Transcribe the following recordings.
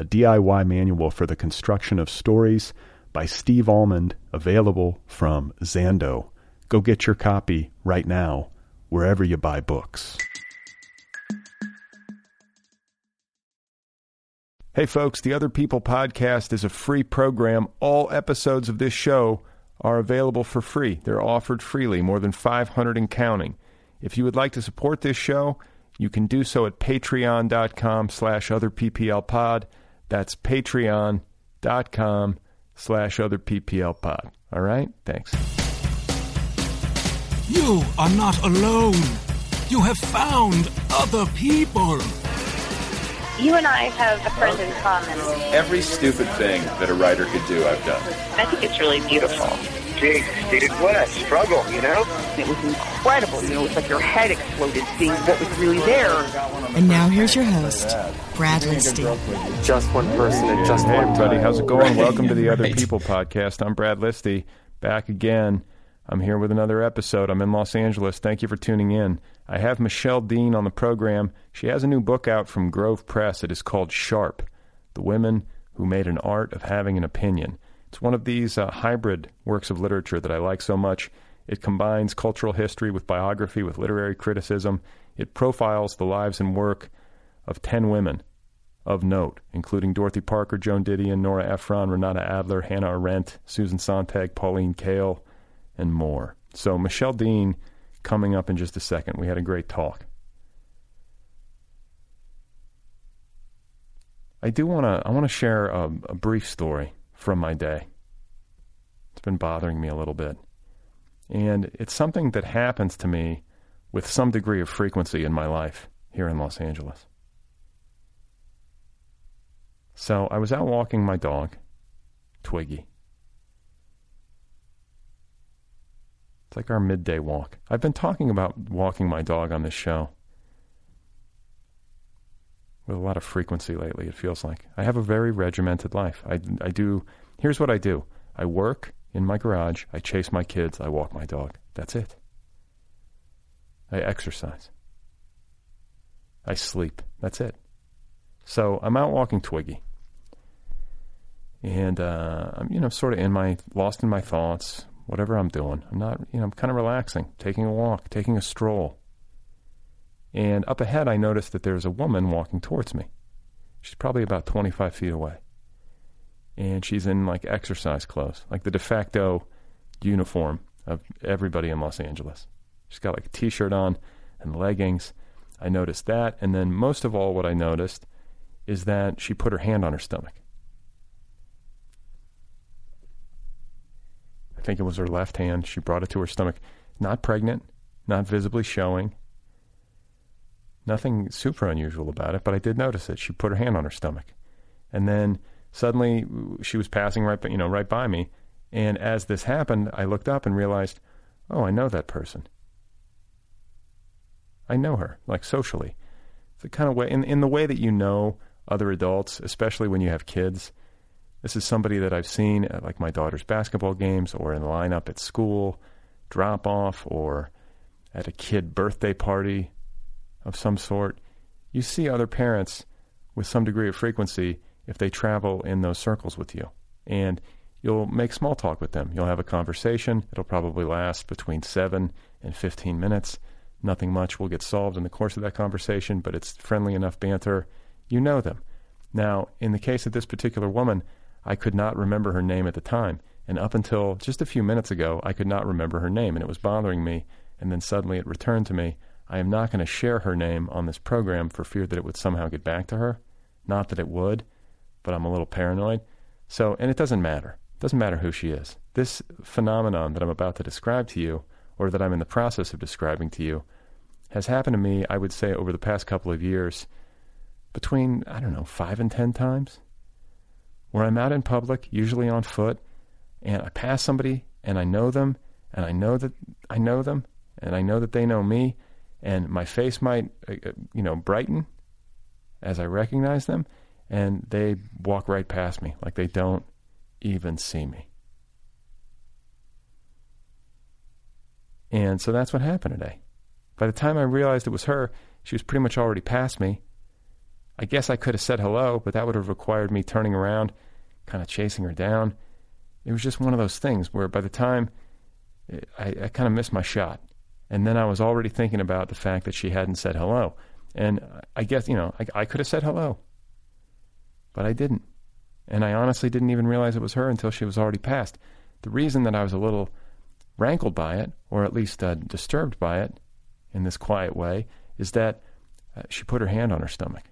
a DIY manual for the construction of stories by Steve Almond, available from Zando. Go get your copy right now, wherever you buy books. Hey, folks, the Other People podcast is a free program. All episodes of this show are available for free. They're offered freely, more than 500 and counting. If you would like to support this show, you can do so at patreon.com slash otherpplpod. That's patreon.com slash other PPL pod. All right? Thanks. You are not alone. You have found other people. You and I have a friend in common. Every stupid thing that a writer could do, I've done. I think it's really beautiful. Gee, dude, what a struggle, you know? It was incredible. You know, it's like your head exploded seeing what was really there. And now here's your host, Brad Listi. Just one person at just hey, one everybody. time. How's it going? Welcome to the Other right. People podcast. I'm Brad Listi, back again. I'm here with another episode. I'm in Los Angeles. Thank you for tuning in. I have Michelle Dean on the program. She has a new book out from Grove Press. It is called Sharp The Women Who Made an Art of Having an Opinion. It's one of these uh, hybrid works of literature that I like so much. It combines cultural history with biography, with literary criticism. It profiles the lives and work of 10 women of note, including Dorothy Parker, Joan Didion, Nora Ephron, Renata Adler, Hannah Arendt, Susan Sontag, Pauline Kael, and more. So, Michelle Dean coming up in just a second. We had a great talk. I do want to I want to share a, a brief story from my day. It's been bothering me a little bit. And it's something that happens to me with some degree of frequency in my life here in Los Angeles. So I was out walking my dog, Twiggy. It's like our midday walk. I've been talking about walking my dog on this show with a lot of frequency lately, it feels like. I have a very regimented life. I, I do, here's what I do I work in my garage, I chase my kids, I walk my dog. That's it. I exercise. I sleep. That's it. So I'm out walking Twiggy. And uh, I'm, you know, sort of in my, lost in my thoughts, whatever I'm doing. I'm not, you know, I'm kind of relaxing, taking a walk, taking a stroll. And up ahead, I noticed that there's a woman walking towards me. She's probably about 25 feet away. And she's in like exercise clothes, like the de facto uniform of everybody in Los Angeles. She's got like a t shirt on and leggings. I noticed that. And then, most of all, what I noticed is that she put her hand on her stomach. I think it was her left hand. She brought it to her stomach. Not pregnant, not visibly showing. Nothing super unusual about it, but I did notice it. She put her hand on her stomach. And then suddenly she was passing right, by- you know, right by me. And as this happened, I looked up and realized, oh, I know that person. I know her, like socially. It's the kind of way, in, in the way that you know other adults, especially when you have kids. This is somebody that I've seen at like my daughter's basketball games or in the lineup at school, drop off, or at a kid birthday party of some sort. You see other parents with some degree of frequency if they travel in those circles with you. And you'll make small talk with them. You'll have a conversation. It'll probably last between 7 and 15 minutes. Nothing much will get solved in the course of that conversation, but it's friendly enough banter. You know them. Now, in the case of this particular woman, I could not remember her name at the time. And up until just a few minutes ago, I could not remember her name, and it was bothering me. And then suddenly it returned to me. I am not going to share her name on this program for fear that it would somehow get back to her. Not that it would, but I'm a little paranoid. So, and it doesn't matter. It doesn't matter who she is. This phenomenon that I'm about to describe to you, or that I'm in the process of describing to you, has happened to me, I would say, over the past couple of years, between, I don't know, five and ten times, where I'm out in public, usually on foot, and I pass somebody and I know them, and I know that I know them, and I know that they know me, and my face might, uh, uh, you know, brighten as I recognize them, and they walk right past me like they don't even see me. And so that's what happened today. By the time I realized it was her, she was pretty much already past me. I guess I could have said hello, but that would have required me turning around, kind of chasing her down. It was just one of those things where by the time eh, I, I kind of missed my shot. And then I was already thinking about the fact that she hadn't said hello. And I guess, you know, I, I could have said hello, but I didn't. And I honestly didn't even realize it was her until she was already past. The reason that I was a little rankled by it, or at least uh, disturbed by it in this quiet way, is that uh, she put her hand on her stomach.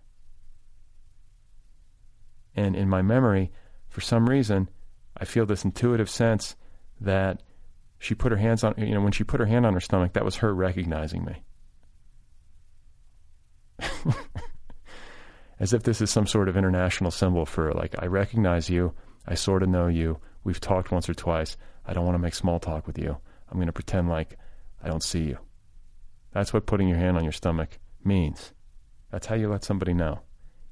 And in my memory, for some reason, I feel this intuitive sense that she put her hands on, you know, when she put her hand on her stomach, that was her recognizing me. As if this is some sort of international symbol for, like, I recognize you, I sort of know you, we've talked once or twice, I don't want to make small talk with you. I'm going to pretend like I don't see you. That's what putting your hand on your stomach means. That's how you let somebody know.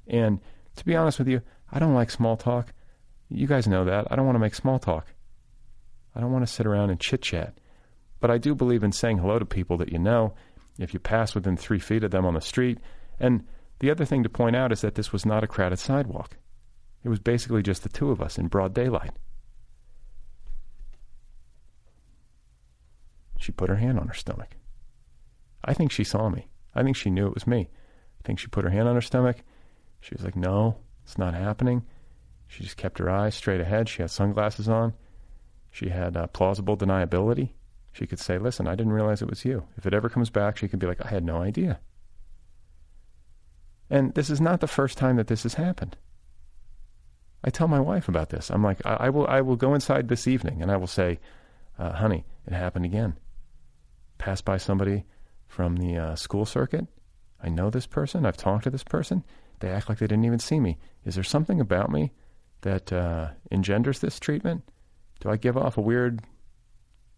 And to be honest with you, I don't like small talk. You guys know that. I don't want to make small talk. I don't want to sit around and chit chat. But I do believe in saying hello to people that you know if you pass within three feet of them on the street. And the other thing to point out is that this was not a crowded sidewalk. It was basically just the two of us in broad daylight. She put her hand on her stomach. I think she saw me. I think she knew it was me. I think she put her hand on her stomach. She was like, No, it's not happening. She just kept her eyes straight ahead. She had sunglasses on. She had uh, plausible deniability. She could say, Listen, I didn't realize it was you. If it ever comes back, she could be like, I had no idea. And this is not the first time that this has happened. I tell my wife about this. I'm like, I, I will, I will go inside this evening and I will say, uh, honey, it happened again. Pass by somebody from the uh, school circuit. I know this person. I've talked to this person. They act like they didn't even see me. Is there something about me that uh, engenders this treatment? Do I give off a weird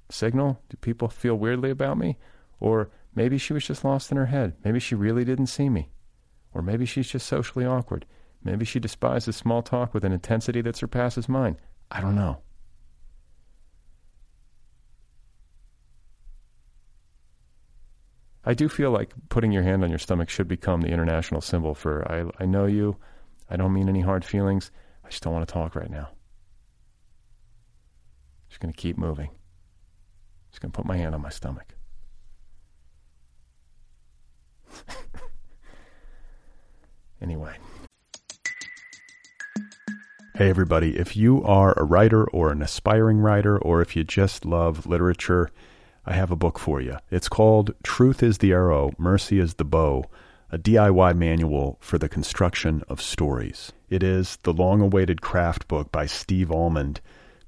signal? Do people feel weirdly about me? Or maybe she was just lost in her head. Maybe she really didn't see me. Or maybe she's just socially awkward. Maybe she despises small talk with an intensity that surpasses mine. I don't know. I do feel like putting your hand on your stomach should become the international symbol for I, I know you. I don't mean any hard feelings. I just don't want to talk right now. Just going to keep moving. Just going to put my hand on my stomach. anyway. Hey, everybody. If you are a writer or an aspiring writer, or if you just love literature, I have a book for you. It's called Truth is the Arrow, Mercy is the Bow, a DIY manual for the construction of stories. It is the long awaited craft book by Steve Almond,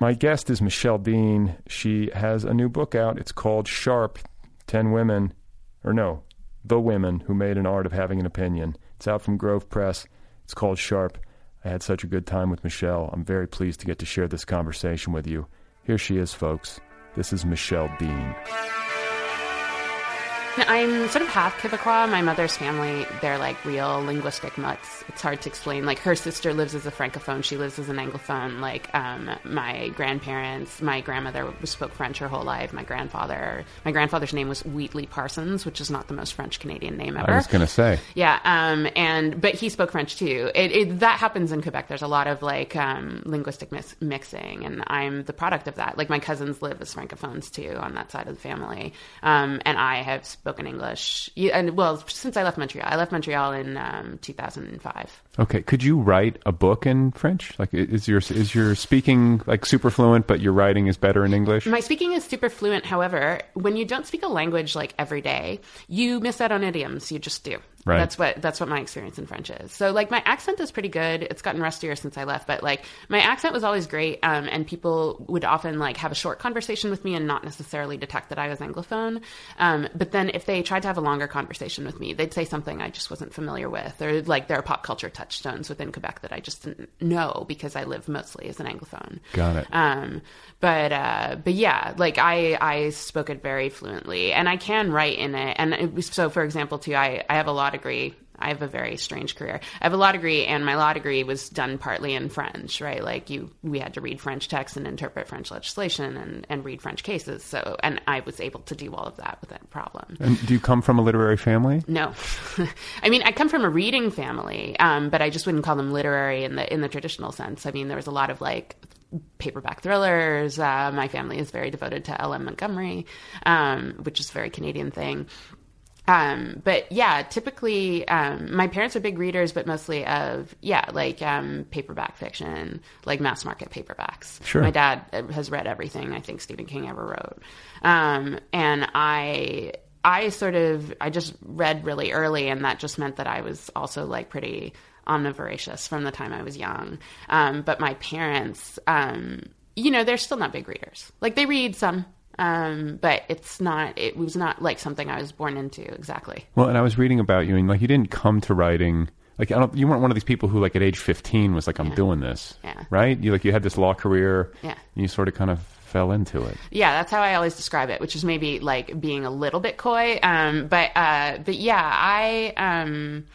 My guest is Michelle Dean. She has a new book out. It's called Sharp 10 Women, or no, The Women Who Made an Art of Having an Opinion. It's out from Grove Press. It's called Sharp. I had such a good time with Michelle. I'm very pleased to get to share this conversation with you. Here she is, folks. This is Michelle Dean. I'm sort of half Quebecois. My mother's family, they're like real linguistic mutts. It's hard to explain. Like her sister lives as a francophone, she lives as an anglophone. Like um, my grandparents, my grandmother spoke French her whole life. My grandfather, my grandfather's name was Wheatley Parsons, which is not the most French Canadian name ever. I was going to say. Yeah, um, and but he spoke French too. It, it, that happens in Quebec. There's a lot of like um, linguistic mis- mixing, and I'm the product of that. Like my cousins live as francophones too on that side of the family, um, and I have spoken English. Yeah, And well, since I left Montreal, I left Montreal in um, 2005. Okay, could you write a book in French? Like, is your is your speaking like super fluent, but your writing is better in English? My speaking is super fluent. However, when you don't speak a language like every day, you miss out on idioms. You just do. Right. That's what that's what my experience in French is. So like my accent is pretty good. It's gotten rustier since I left, but like my accent was always great. Um, and people would often like have a short conversation with me and not necessarily detect that I was anglophone. Um, but then if they tried to have a longer conversation with me, they'd say something I just wasn't familiar with, or like there are pop culture touchstones within Quebec that I just didn't know because I live mostly as an anglophone. Got it. Um, but uh, but yeah, like I I spoke it very fluently, and I can write in it. And it was, so, for example, too, I I have a law degree. I have a very strange career. I have a law degree, and my law degree was done partly in French, right? Like you, we had to read French texts and interpret French legislation and, and read French cases. So, and I was able to do all of that without a problem. and do you come from a literary family? No, I mean I come from a reading family, um, but I just wouldn't call them literary in the in the traditional sense. I mean there was a lot of like paperback thrillers. Uh, my family is very devoted to L.M. Montgomery, um, which is a very Canadian thing. Um, but yeah, typically, um, my parents are big readers, but mostly of, yeah, like, um, paperback fiction, like mass market paperbacks. Sure. My dad uh, has read everything I think Stephen King ever wrote. Um, and I, I sort of, I just read really early, and that just meant that I was also like pretty omnivoracious from the time I was young. Um, but my parents, um, you know, they're still not big readers. Like they read some, um, but it's not. It was not like something I was born into exactly. Well, and I was reading about you, and like you didn't come to writing. Like I don't, you weren't one of these people who, like, at age fifteen, was like, "I'm doing this." Yeah. Right? You like you had this law career. Yeah. And you sort of kind of fell into it. Yeah, that's how I always describe it, which is maybe like being a little bit coy. Um, but uh, but yeah, I um,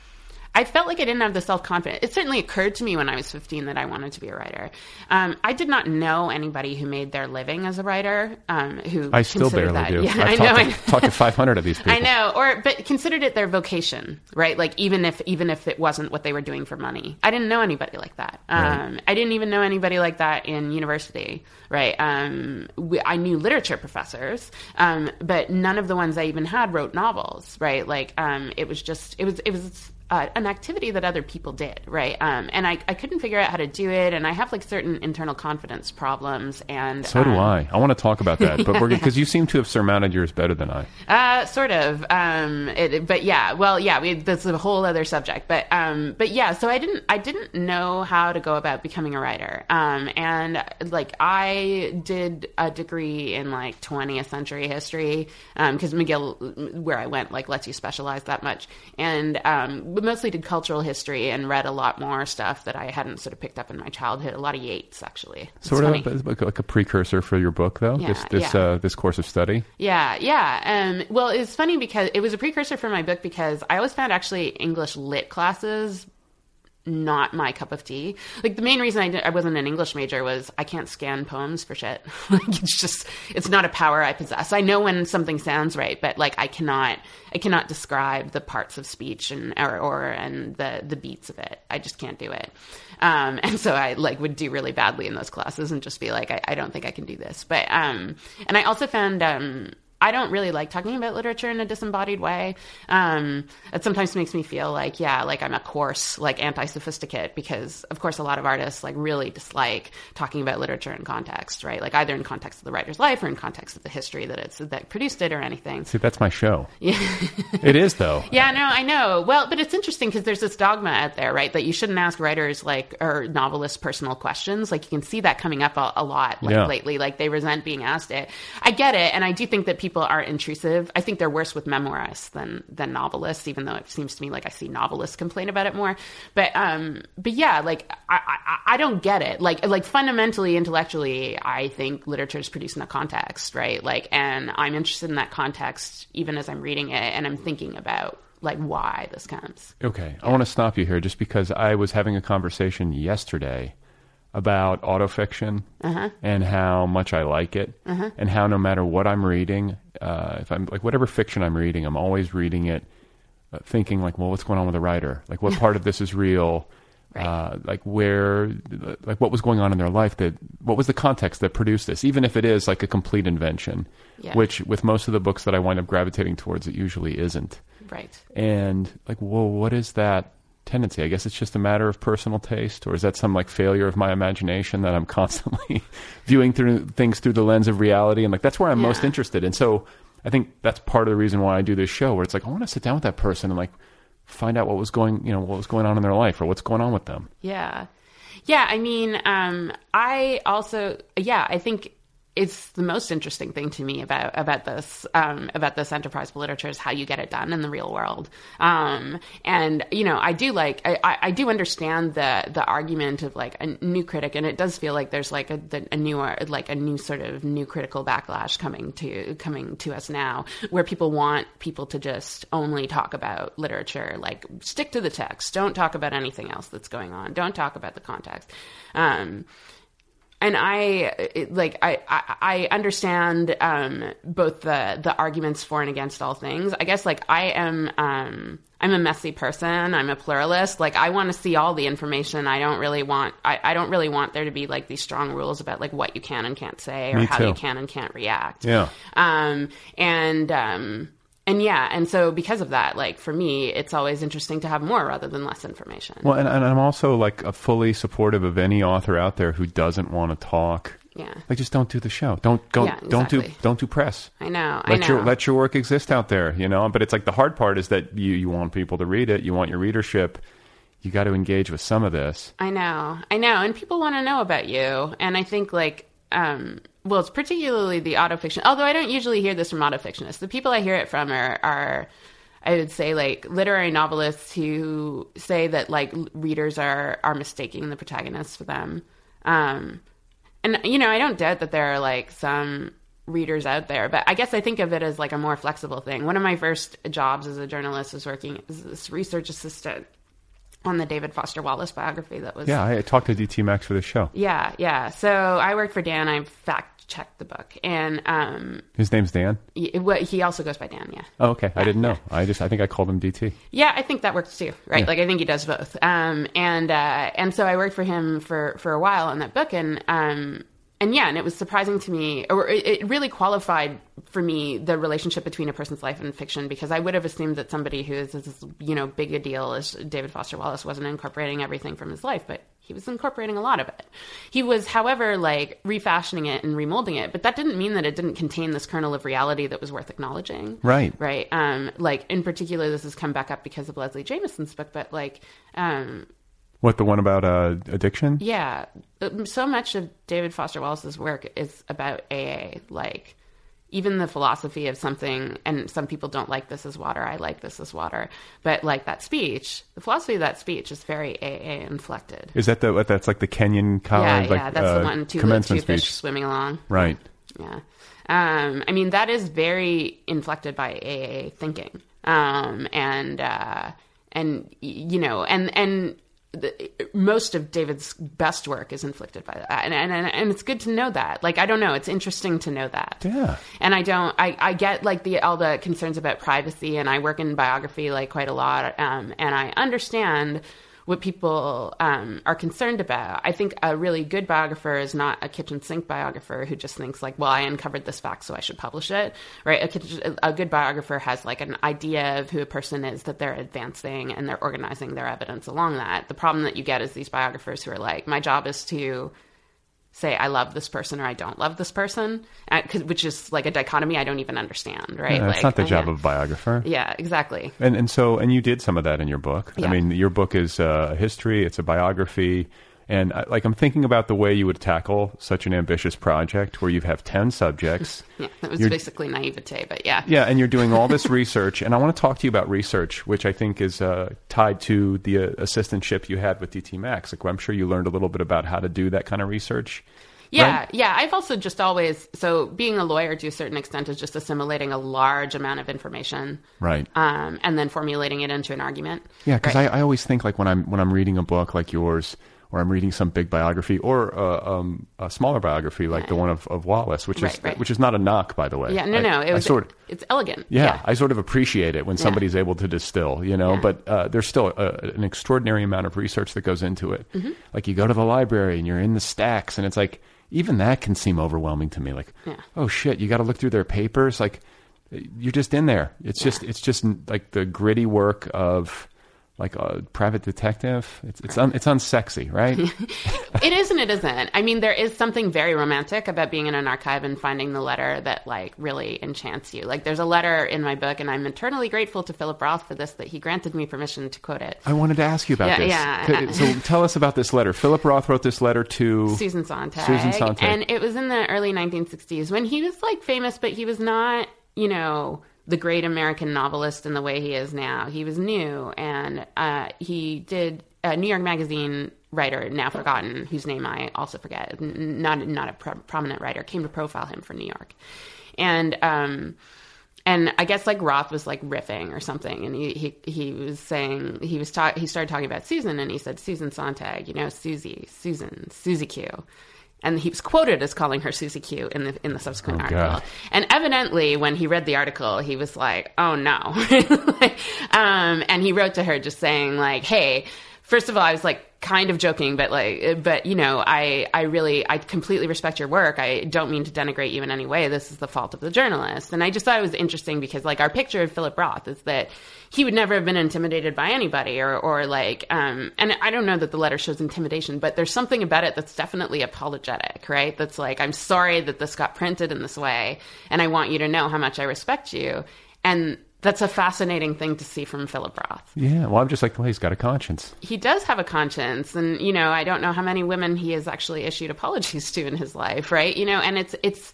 I felt like I didn't have the self confidence. It certainly occurred to me when I was 15 that I wanted to be a writer. Um, I did not know anybody who made their living as a writer. Um, who I still barely that. do. Yeah, I've I know. to, talked to 500 of these people. I know, or but considered it their vocation, right? Like even if even if it wasn't what they were doing for money, I didn't know anybody like that. Um, I didn't even know anybody like that in university, right? Um, we, I knew literature professors, um, but none of the ones I even had wrote novels, right? Like um, it was just it was it was uh, an activity that other people did, right? Um, and I, I couldn't figure out how to do it, and I have like certain internal confidence problems, and So do um, I. I want to talk about that, but we're because you seem to have surmounted yours better than I. Uh, sort of. Um, it, but yeah, well, yeah, we, that's a whole other subject. But, um, but yeah, so I didn't, I didn't know how to go about becoming a writer. Um, and like I did a degree in like 20th century history, um, cause McGill, where I went, like lets you specialize that much. And, um, mostly did cultural history and read a lot more stuff that I hadn't sort of picked up in my childhood. A lot of Yeats, actually. It's Sort funny. of like like a precursor for your book, though. Yeah, this this yeah. uh, this course of study. Yeah, yeah. Um, well, it's funny because it was a precursor for my book because I always found actually English lit classes not my cup of tea. Like the main reason I, did, I wasn't an English major was I can't scan poems for shit. like it's just it's not a power I possess. I know when something sounds right, but like I cannot I cannot describe the parts of speech and or, or and the the beats of it. I just can't do it. Um, and so I like would do really badly in those classes and just be like I, I don't think I can do this. But um, and I also found um, I don't really like talking about literature in a disembodied way. Um, it sometimes makes me feel like, yeah, like I'm a coarse, like anti-sophisticate because, of course, a lot of artists like really dislike talking about literature in context, right? Like either in context of the writer's life or in context of the history that it's that produced it or anything. See, that's my show. Yeah. It is though. Yeah, no, I know. Well, but it's interesting because there's this dogma out there, right, that you shouldn't ask writers like or novelists personal questions. Like you can see that coming up a, a lot like Yeah. lately. Like they resent being asked it. I get it, and I do think that people people aren't intrusive. I think they're worse with memoirists than than novelists, even though it seems to me like I see novelists complain about it more. But um, but yeah, like I, I I don't get it. Like like fundamentally, intellectually, I think literature is produced in a context, right? Like, and I'm interested in that context even as I'm reading it, and I'm thinking about like why this comes. Okay, I want to stop you here just because I was having a conversation yesterday about autofiction and how much I like it, and how no matter what I'm reading, uh, if I'm like whatever fiction I'm reading, I'm always reading it uh, thinking like, well, what's going on with the writer? Like, what part of this is real? Uh, like where, like what was going on in their life? That what was the context that produced this? Even if it is like a complete invention, Yeah. which with most of the books that I wind up gravitating towards, it usually isn't. Right. And like, well, what is that tendency? I guess it's just a matter of personal taste, or is that some like failure of my imagination that I'm constantly viewing through things through the lens of reality? And like, that's where I'm most interested. And so I think that's part of the reason why I do this show, where it's like I want to sit down with that person and like find out what was going, you know, what was going on in their life or what's going on with them. Yeah. Yeah, I mean, um, I also, yeah, I think it's the most interesting thing to me about about this um, about this enterprise literature is how you get it done in the real world. Um, and you know, I do like I, I do understand the the argument of like a new critic, and it does feel like there's like a, a new like a new sort of new critical backlash coming to coming to us now, where people want people to just only talk about literature, like stick to the text, don't talk about anything else that's going on, don't talk about the context. Um, and I like I I, I understand um, both the the arguments for and against all things. I guess like I am um, I'm a messy person. I'm a pluralist. Like I want to see all the information. I don't really want I, I don't really want there to be like these strong rules about like what you can and can't say or Me how too. you can and can't react. Yeah. Um, and um, and yeah, and so because of that, like for me, it's always interesting to have more rather than less information. Well, and, and I'm also like a fully supportive of any author out there who doesn't want to talk. Yeah. Like just don't do the show. Don't go. Yeah, Don't do don't do press. I know. I let know. your let your work exist out there you know but it's like the hard part is that you you want people to read it you want your readership you got to engage with some of this I know, I know, and people want to know about you, and I think like, um, well, it's particularly the autofiction. Although I don't usually hear this from autofictionists. The people I hear it from are, are I would say, like literary novelists who say that like readers are are mistaking the protagonists for them. Um, and you know, I don't doubt that there are like some readers out there, but I guess I think of it as like a more flexible thing. One of my first jobs as a journalist was working as this research assistant on the David Foster Wallace biography that was yeah i, talked to dt max for the show yeah, yeah. So I worked for Dan. I fact checked the book, and um, his name's dan he, he also goes by Dan. Yeah, oh okay i didn't know i just i think i called him dt yeah. I think that works too, right? Like I think he does both. Um, and uh, and so I worked for him for for a while on that book, and um, and yeah, and it was surprising to me, or it, it really qualified for me the relationship between a person's life and fiction because I would have assumed that somebody who is as you know big a deal as David Foster Wallace wasn't incorporating everything from his life, but he was incorporating a lot of it. He was, however, like refashioning it and remolding it, but that didn't mean that it didn't contain this kernel of reality that was worth acknowledging. Right. Right. Um, like in particular, this has come back up because of Leslie Jamison's book, but like, um, what the one about uh addiction yeah, um, so much of David Foster Wallace's work is about AA. Like, even the philosophy of something, and some people don't like this as water. I like this as water. But like that speech, the philosophy of that speech is very AA inflected. is that the that's like the Kenyon yeah, college yeah, like that's uh, the one. Two, commencement two fish speech swimming along. right Yeah. Um, I mean, that is very inflected by AA thinking. Um, and, uh, and, you know, and, and, the, most of David's best work is inflicted by that, and, and and and it's good to know that. Like I don't know, it's interesting to know that. Yeah. And I don't, I I get like the all the concerns about privacy, and I work in biography like quite a lot, um, and I understand what people um, are concerned about. I think a really good biographer is not a kitchen sink biographer who just thinks like, well, I uncovered this fact, so I should publish it. Right? A, kitchen, a good biographer has like an idea of who a person is that they're advancing, and they're organizing their evidence along that. The problem that you get is these biographers who are like, my job is to say I love this person or I don't love this person, uh, which is like a dichotomy I don't even understand. Right? Yeah, like, that's not the job yeah. of a biographer Yeah, exactly. And and so and you did some of that in your book. I mean, your book is uh, a history. It's a biography. And I, like I'm thinking about the way you would tackle such an ambitious project where you have 10 subjects. Yeah, that was You're- basically naivete, but yeah. Yeah, and you're doing all this research, and I want to talk to you about research, which I think is uh, tied to the uh, assistantship you had with DT Max. Like, I'm sure you learned a little bit about how to do that kind of research. Yeah, Right? yeah. I've also just always so being a lawyer to a certain extent is just assimilating a large amount of information, Right. um, and then formulating it into an argument. Yeah, because Right. I, I always think like when I'm when I'm reading a book like yours, or I'm reading some big biography, or uh, um, a smaller biography like the one of, of Wallace, which is Right, right. which is not a knock, by the way. yeah, no, I- no. It was sort of, it's elegant. yeah, I sort of appreciate it when somebody's able to distill, you know. Yeah. But uh, there's still a, an extraordinary amount of research that goes into it. Mm-hmm. Like you go to the library and you're in the stacks, and it's like even that can seem overwhelming to me. Like, Yeah. oh shit, you got to look through their papers. Like, you're just in there. It's just it's just like the gritty work of like a private detective. It's it's un, it's unsexy, right? it is and it isn't. I mean, there is something very romantic about being in an archive and finding the letter that like really enchants you. Like, there's a letter in my book, and I'm eternally grateful to Philip Roth for this that he granted me permission to quote it. I wanted to ask you about Yeah, this. yeah. So tell us about this letter. Philip Roth wrote this letter to Susan Sontag. Susan Sontag. And it was in the early 1960s when he was like famous, but he was not, you know, the great American novelist in the way he is now. He was new, and uh, he did a New York Magazine writer, now forgotten, whose name I also forget, not not a pro- prominent writer, came to profile him for New York, and um, and I guess like Roth was like riffing or something, and he he he was saying he was ta- he started talking about Susan, and he said Susan Sontag, you know Susie, Susan, Susie Q, and he was quoted as calling her Susie Q in the in the subsequent Oh, article. God. And evidently, when he read the article, he was like, "Oh no," Like, um, and he wrote to her just saying like, "Hey." First of all, I was like kind of joking, but like, but you know, I, I really, I completely respect your work. I don't mean to denigrate you in any way. This is the fault of the journalist. And I just thought it was interesting because like our picture of Philip Roth is that he would never have been intimidated by anybody or, or like, um, and I don't know that the letter shows intimidation, but there's something about it that's definitely apologetic, right? That's like, I'm sorry that this got printed in this way. And I want you to know how much I respect you. And that's a fascinating thing to see from Philip Roth Yeah, well, I'm just like, well, he's got a conscience. he does have a conscience and you know i don't know how many women he has actually issued apologies to in his life right you know and it's it's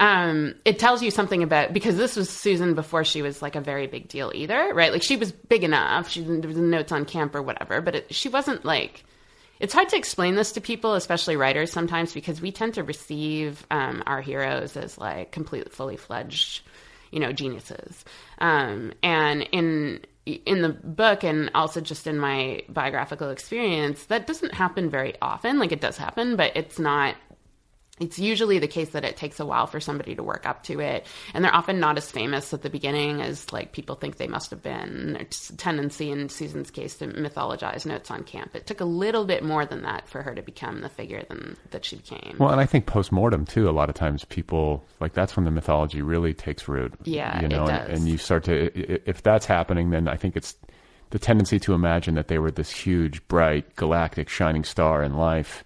um it tells you something about because this was susan before she was like a very big deal either right like she was big enough she there was notes on camp or whatever but it, she wasn't like it's hard to explain this to people, especially writers, sometimes because we tend to receive um, our heroes as like complete, fully fledged, you know, geniuses. Um, and in in the book, and also just in my biographical experience, that doesn't happen very often. Like it does happen, but it's not it's usually the case that it takes a while for somebody to work up to it and they're often not as famous at the beginning as like people think they must have been there's a tendency in susan's case to mythologize notes on camp it took a little bit more than that for her to become the figure than that she became Well, and I think post mortem too. A lot of times, people like that's when the mythology really takes root. Yeah, you it know, does. And, and you start to if that's happening, then I think it's the tendency to imagine that they were this huge, bright, galactic, shining star in life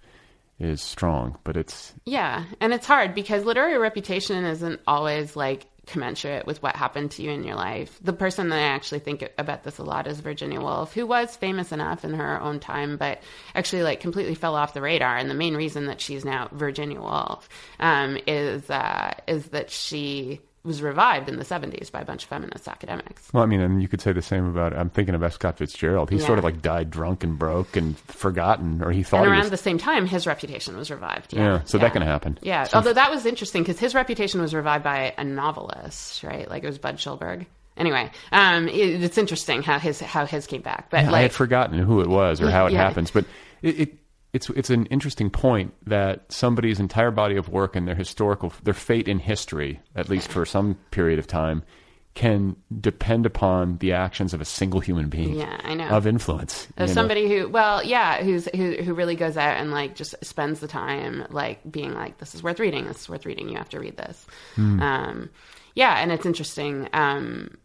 is strong. But it's Yeah, and it's hard because literary reputation isn't always like commensurate with what happened to you in your life. The person that I actually think about this a lot is Virginia Woolf, who was famous enough in her own time, but actually like completely fell off the radar. And the main reason that she's now Virginia Woolf um, is uh, is that she was revived in the 70s by a bunch of feminist academics. well, I mean, and you could say the same about. I'm thinking of F. Scott Fitzgerald. He Yeah. sort of like died drunk and broke and forgotten, or he thought And around was. the same time, his reputation was revived. Yeah, Yeah, so that can happen. Yeah, So- although that was interesting because his reputation was revived by a novelist, right? Like it was Budd Schulberg. Anyway, um, it, it's interesting how his how his came back, but Yeah, I had forgotten who it was or how it Yeah. happens, but it, it it's it's an interesting point that somebody's entire body of work and their historical their fate in history, at least for some period of time, can depend upon the actions of a single human being. Yeah, I know. Of influence. of you know? somebody who, well, yeah, who's who who really goes out and like just spends the time like being like, this is worth reading. This is worth reading. You have to read this. Hmm. Um, yeah, and it's interesting. Um,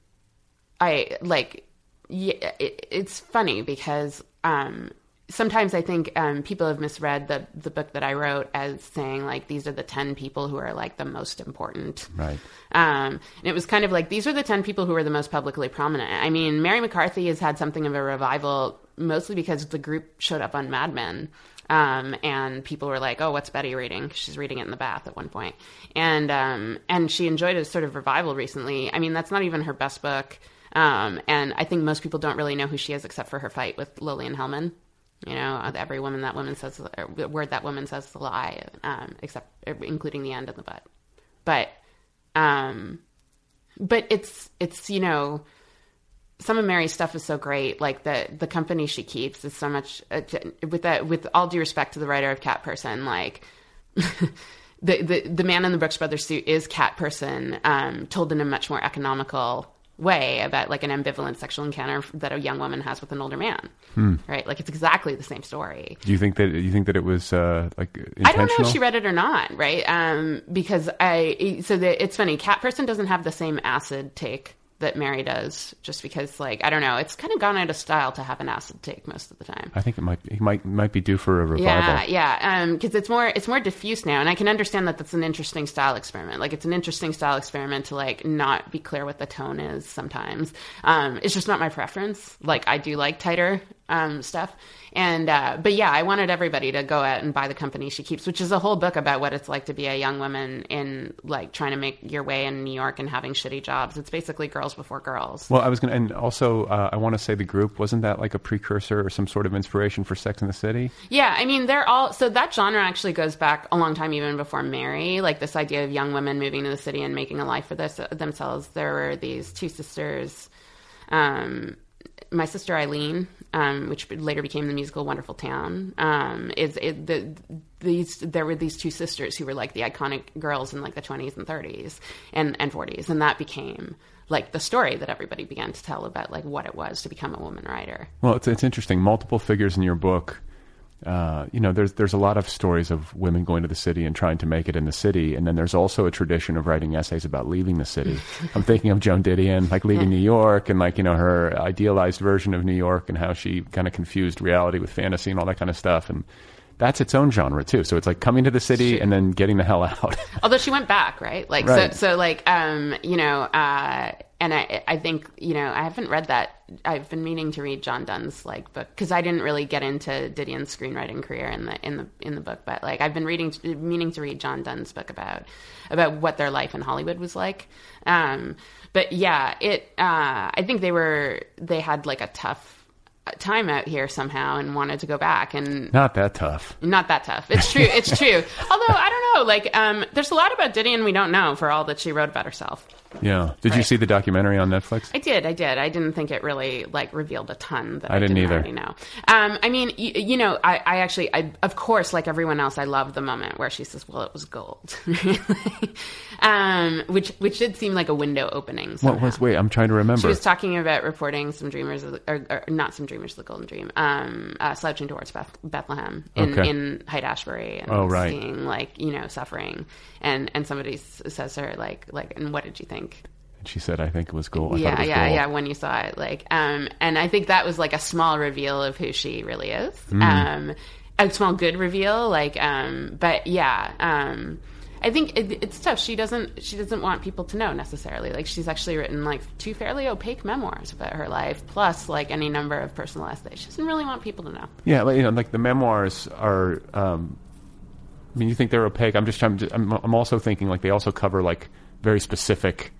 I like, yeah, it, it's funny because um, sometimes I think um, people have misread the the book that I wrote as saying like these are the ten people who are like the most important. Right. Um, and it was kind of like these are the 10 people who are the most publicly prominent. I mean, Mary McCarthy has had something of a revival mostly because the group showed up on Mad Men Um, and people were like, "Oh, what's Betty reading?" She's reading it in the bath at one point. point, and um, and she enjoyed a sort of revival recently. I mean, that's not even her best book, um, and I think most people don't really know who she is except for her fight with Lillian Hellman. You know, uh, every woman that woman says, the word that woman says the lie, um, except including the end and the but. But, um, but it's it's you know some of Mary's stuff is so great. Like the the company she keeps is so much. Uh, with that, with all due respect to the writer of Cat Person, like the the the man in the Brooks Brothers suit is Cat Person, um, told in a much more economical way about like an ambivalent sexual encounter that a young woman has with an older man. Right? Like it's exactly the same story. Do you think that you think that it was uh, like intentional? I don't know if she read it or not, right? Um, because I so the, it's funny. Cat Person doesn't have the same acid take that Mary does, just because like I don't know, it's kind of gone out of style to have an acid take most of the time. I think it might he might might be due for a revival. Yeah, yeah, because it's more it's more diffuse now, and I can understand that that's an interesting style experiment. Like it's an interesting style experiment to like not be clear what the tone is sometimes. Um, it's just not my preference. Like I do like tighter um, stuff, and uh, but yeah, I wanted everybody to go out and buy the company she keeps, which is a whole book about what it's like to be a young woman in like trying to make your way in New York and having shitty jobs. It's basically girls before girls. Well, I was gonna, and also uh, I want to say the group wasn't that like a precursor or some sort of inspiration for Sex in the City? Yeah, I mean, they're all so that genre actually goes back a long time, even before Mary. Like this idea of young women moving to the city and making a life for this, themselves. There were these two sisters, um, my sister Eileen, um, which later became the musical Wonderful Town. Um, is it, the these there were these two sisters who were like the iconic girls in like the 20s and 30s and and 40s, and that became like the story that everybody began to tell about like what it was to become a woman writer. Well, it's it's interesting. Multiple figures in your book. Uh, you know, there's there's a lot of stories of women going to the city and trying to make it in the city, and then there's also a tradition of writing essays about leaving the city. I'm thinking of Joan Didion, like leaving New York, and like you know her idealized version of New York, and how she kind of confused reality with fantasy and all that kind of stuff, and that's its own genre too. So it's like coming to the city and then getting the hell out. Although she went back, right? Like Right. so, so like um, you know, uh, and I, I think you know, I haven't read that. I've been meaning to read John Dunne's like book because I didn't really get into Didion's screenwriting career in the in the in the book, but like I've been reading, meaning to read John Dunne's book about about what their life in Hollywood was like. Um, but yeah, it. Uh, I think they were they had like a tough time out here somehow and wanted to go back and Not that tough. not that tough. It's true. It's true. Although I don't know, like, um, there's a lot about Didion we don't know for all that she wrote about herself. Yeah. Did you see the documentary on Netflix? I did. I did. I didn't think it really like revealed a ton that I I, didn't didn't, either. already know. Um, I mean, you, you know, I, I actually, I of course, like everyone else, I love the moment where she says, "Well, it was gold," um, which which did seem like a window opening. What was? Wait, I'm trying to remember. She was talking about reporting some dreamers, the, or, or not some dreamers of the Golden Dream, um, uh, slouching towards Beth, Bethlehem in, Okay. in Haight-Ashbury, and Oh, right. seeing like you know suffering, and and somebody says to her like like, and what did you think? And she said, "I think it was gold." I yeah, was yeah, gold. yeah. When you saw it, like, um, and I think that was like a small reveal of who she really is. Mm. Um, a small good reveal, like, um, but yeah, um, I think it, it's tough. She doesn't, she doesn't want people to know necessarily. Like, she's actually written like two fairly opaque memoirs about her life, plus like any number of personal essays. She doesn't really want people to know. Yeah, like, you know, like the memoirs are. Um, I mean, you think they're opaque. I'm just trying. To, I'm, I'm also thinking like they also cover like very specific,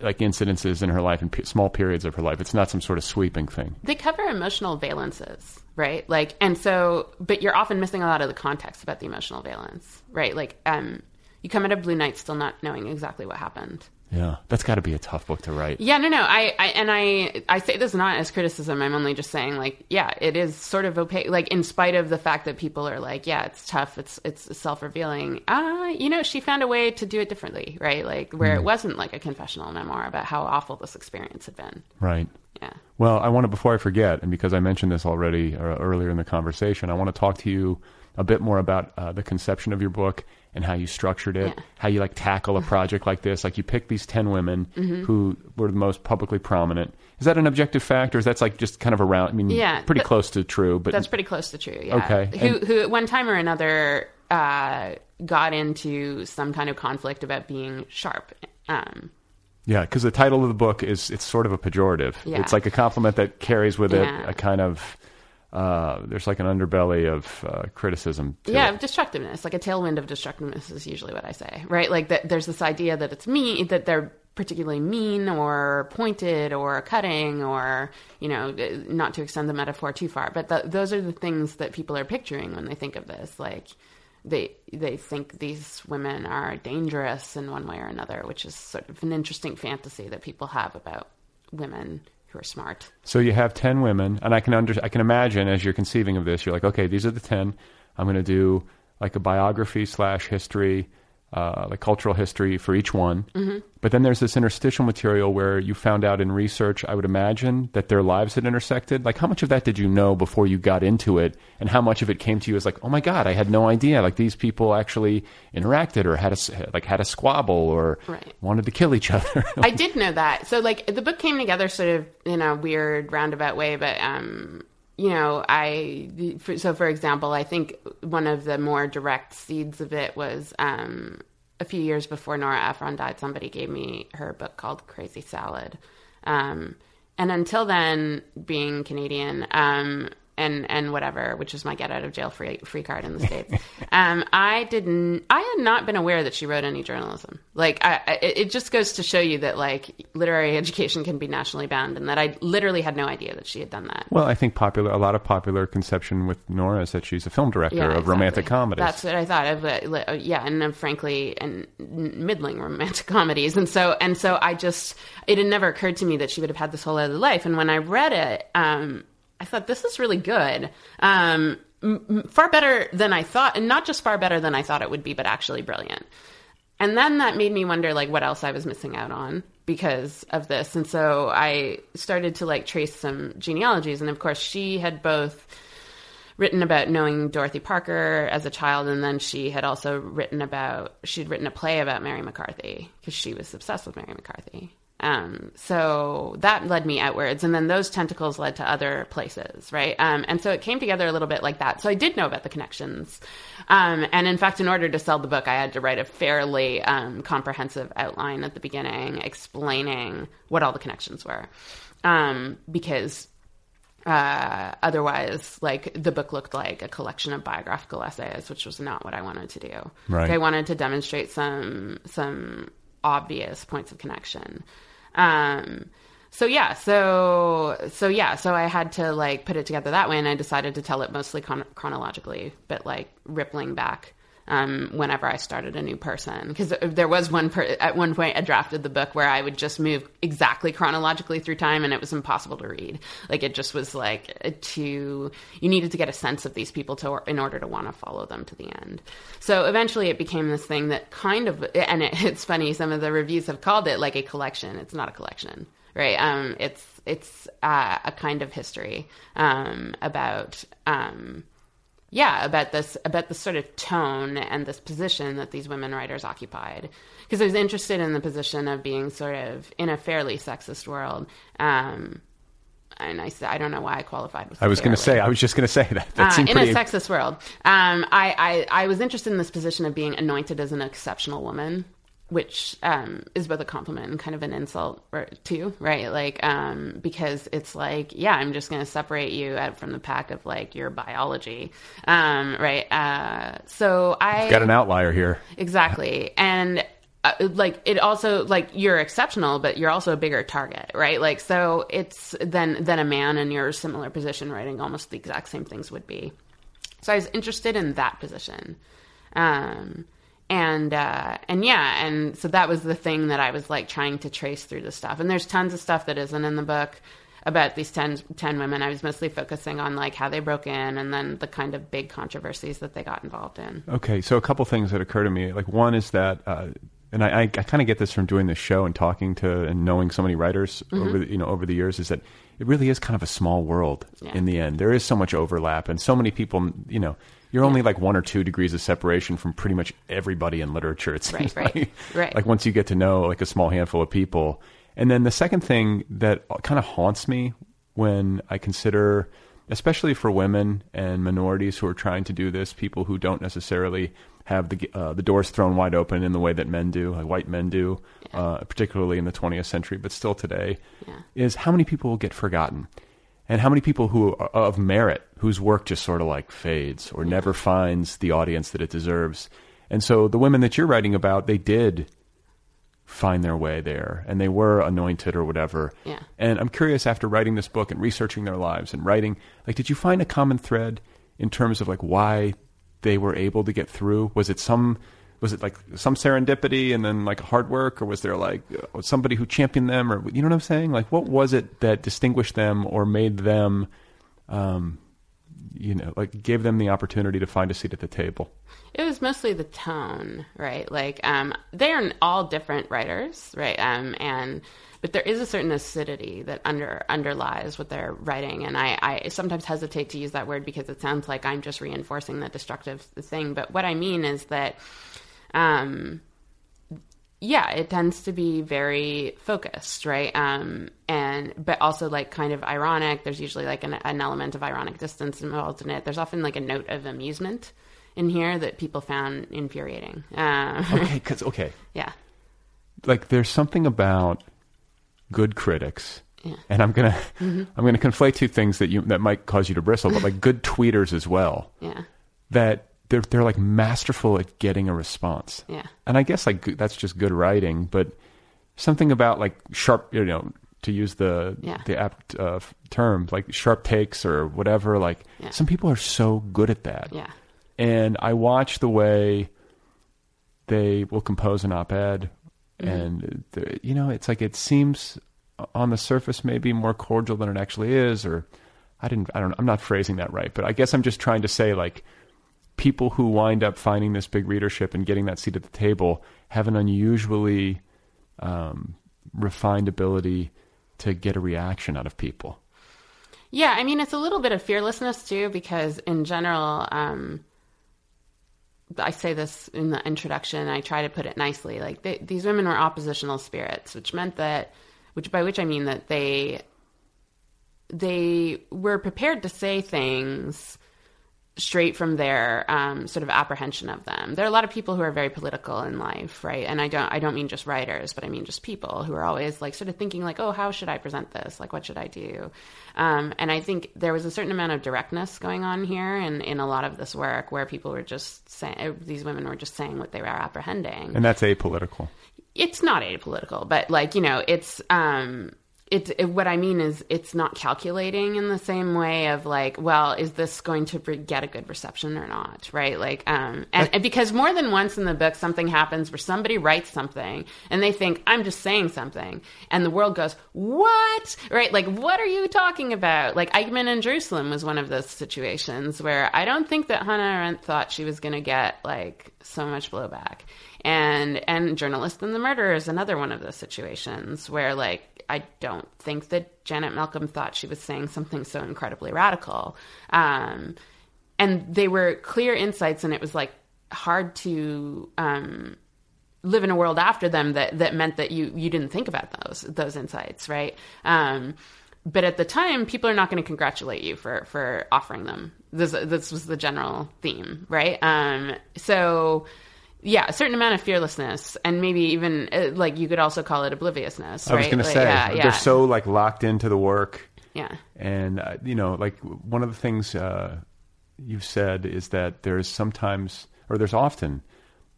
like incidences in her life and pe- small periods of her life. It's not some sort of sweeping thing. they cover emotional valences, right? Like, and so, but you're often missing a lot of the context about the emotional valence, right? Like, um, you come out of Blue Night still not knowing exactly what happened. Yeah, that's got to be a tough book to write. Yeah, no, no. I, I and I, I say this not as criticism. I'm only just saying, like, yeah, it is sort of opaque. Like, in spite of the fact that people are like, yeah, it's tough. It's it's self revealing. Uh, you know, she found a way to do it differently, right? Like, where it wasn't like a confessional memoir about how awful this experience had been. Right. Yeah. Well, I want to before I forget, and because I mentioned this already uh, earlier in the conversation, I want to talk to you a bit more about uh, the conception of your book and how you structured it, Yeah. how you like tackle a project like this. Like you picked these ten women Mm-hmm. who were the most publicly prominent. Is that an objective fact, or is that like just kind of around? I mean, Yeah, pretty close to true, but That's pretty close to true. Yeah. Okay, Who and- who at one time or another uh, got into some kind of conflict about being sharp. Um, Yeah, because the title of the book is it's sort of a pejorative. Yeah. It's like a compliment that carries with it Yeah. a kind of uh, there's like an underbelly of uh, criticism. Yeah, it. destructiveness, like a tailwind of destructiveness is usually what I say, right? Like that there's this idea that it's me that they're particularly mean or pointed or cutting or you know not to extend the metaphor too far, but th those are the things that people are picturing when they think of this, like. They they think these women are dangerous in one way or another, which is sort of an interesting fantasy that people have about women who are smart. So you have ten women, and I can under I can imagine as you're conceiving of this, you're like, okay, these are the ten. I'm going to do like a biography slash history, uh, like cultural history for each one. Mm-hmm. But then there's this interstitial material where you found out in research, I would imagine, that their lives had intersected. Like, how much of that did you know before you got into it, and how much of it came to you as like, oh my god, I had no idea. Like these people actually interacted or had a like had a squabble or Right. wanted to kill each other. I did know that. So like the book came together sort of in a weird roundabout way, but um you know, I so for example, I think one of the more direct seeds of it was um a few years before Nora Ephron died, somebody gave me her book called Crazy Salad. Um and until then, being Canadian, um, and and whatever, which is my get out of jail free free card in the states. um, I didn't. I had not been aware that she wrote any journalism. Like, I, I, it just goes to show you that like literary education can be nationally bound, and that I literally had no idea that she had done that. Well, I think popular a lot of popular conception with Nora is that she's a film director of exactly. romantic comedies. That's what I thought of. uh, Yeah, and uh, frankly, and middling romantic comedies, and so and so I just it had never occurred to me that she would have had this whole other life. And when I read it, um, I thought this is really good. Um, m- far better than I thought, and not just far better than I thought it would be, but actually brilliant. And then that made me wonder like what else I was missing out on because of this. And so I started to like trace some genealogies and of course she had both written about knowing Dorothy Parker as a child and then she had also written about she'd written a play about Mary McCarthy because she was obsessed with Mary McCarthy. Um, so that led me outwards, and then those tentacles led to other places, right? Um, and so it came together a little bit like that. So I did know about the connections, um, and in fact, in order to sell the book, I had to write a fairly um, comprehensive outline at the beginning, explaining what all the connections were, um, because uh, otherwise, like the book looked like a collection of biographical essays, which was not what I wanted to do. Right. I wanted to demonstrate some some obvious points of connection. Um, so yeah, so so yeah, so I had to like put it together that way, and I decided to tell it mostly chron- chronologically, but like rippling back um, whenever I started a new person. Because there was one per- at one point I drafted the book where I would just move exactly chronologically through time, and it was impossible to read. Like it just was like too. You needed to get a sense of these people to in order to want to follow them to the end. So eventually, it became this thing that kind of, and it, it's funny. Some of the reviews have called it like a collection. It's not a collection, right? Um, it's it's uh, a kind of history um, about. Um, yeah about this about the sort of tone and this position that these women writers occupied because i was interested in the position of being sort of in a fairly sexist world um and I, said- I don't know why I qualified with I was going to say. I was just going to say that. That Uh, in pretty. a sexist world. Um, I, I, I was interested in this position of being anointed as an exceptional woman, which um, is both a compliment and kind of an insult or, too, right? Like, um, because it's like, yeah, I'm just going to separate you out from the pack of like your biology, um, right? Uh, so I Got an outlier here. exactly and uh, like it also like you're exceptional but you're also a bigger target right like so it's then than a man in your similar position writing almost the exact same things would be so i was interested in that position um and uh and yeah and so that was the thing that i was like trying to trace through the stuff and there's tons of stuff that isn't in the book about these 10, 10 women i was mostly focusing on like how they broke in and then the kind of big controversies that they got involved in Okay, so a couple things that occur to me. Like one is that, uh, and I, I, I kind of get this from doing this show and talking to and knowing so many writers Mm-hmm. over the, you know over the years is that it really is kind of a small world Yeah. in the end. There is so much overlap and so many people. You know, you're only like one or two degrees of separation from pretty much everybody in literature. It seems Right, right, like, right. like once you get to know like a small handful of people. And then the second thing that kind of haunts me when I consider, especially for women and minorities who are trying to do this, people who don't necessarily have the uh, the doors thrown wide open in the way that men do, like white men do, uh, particularly in the 20th century, but still today, Yeah. is how many people will get forgotten. And how many people who are of merit whose work just sort of like fades or never finds the audience that it deserves. And so the women that you're writing about, they did find their way there and they were anointed or whatever. Yeah. And I'm curious after writing this book and researching their lives and writing, like, did you find a common thread in terms of like why they were able to get through? Was it some, was it like some serendipity and then like hard work or was there like somebody who championed them or, you know what I'm saying? Like, what was it that distinguished them or made them, um, you know, like gave them the opportunity to find a seat at the table? It was mostly the tone, right? Like um, they are all different writers, right? Um, and but there is a certain acidity that under underlies what they're writing, and I, I sometimes hesitate to use that word because it sounds like I'm just reinforcing the destructive thing. But what I mean is that, um, yeah, it tends to be very focused, right? Um, and but also like kind of ironic. There's usually like an, an element of ironic distance involved in it. There's often like a note of amusement in here that people found infuriating. Uh, Okay, because okay, yeah, like there's something about good critics. Yeah. And I'm gonna I'm gonna conflate two things that you that might cause you to bristle, but like good tweeters as well. yeah, That they're they're like masterful at getting a response. yeah, And I guess like that's just good writing, but something about like sharp, you know, to use the Yeah. the apt uh, term, like sharp takes or whatever. Like Yeah. some people are so good at that. yeah, and I watch the way they will compose an op-ed, and you know, it's like it seems on the surface maybe more cordial than it actually is, or I didn't, I don't, I'm not phrasing that right, but I guess I'm just trying to say like people who wind up finding this big readership and getting that seat at the table have an unusually um, refined ability to get a reaction out of people. yeah. I mean, it's a little bit of fearlessness too, because in general, um, I say this in the introduction. I try to put it nicely. Like they, these women were oppositional spirits, which meant that, which by which I mean that they they were prepared to say things straight from their um, sort of apprehension of them. There are a lot of people who are very political in life, right? And I don't I don't mean just writers, but I mean just people who are always like sort of thinking like, oh, how should I present this? Like, what should I do? Um, and I think there was a certain amount of directness going on here, in in a lot of this work, where people were just saying these women were just saying what they were apprehending And that's apolitical. it's not apolitical, but like you know, it's um, it's it, what I mean is it's not calculating in the same way of like, well, is this going to re- get a good reception or not, right? Like, um, and, and because more than once in the book, something happens where somebody writes something and they think I'm just saying something, and the world goes, what, right? Like, what are you talking about? Like, Eichmann in Jerusalem was one of those situations where I don't think that Hannah Arendt thought she was going to get like so much blowback and and journalist and the murderer is another one of those situations where like I don't think that Janet Malcolm thought she was saying something so incredibly radical, um, and they were clear insights, and it was like hard to um, live in a world after them that that meant that you you didn't think about those those insights, right? Um, but at the time, people are not going to congratulate you for for offering them. This this was the general theme, right? Um, so yeah, a certain amount of fearlessness, and maybe even uh, like you could also call it obliviousness. I was going to say yeah, yeah, they're so like locked into the work, yeah, and uh, you know, like one of the things uh, you've said is that there's sometimes, or there's often,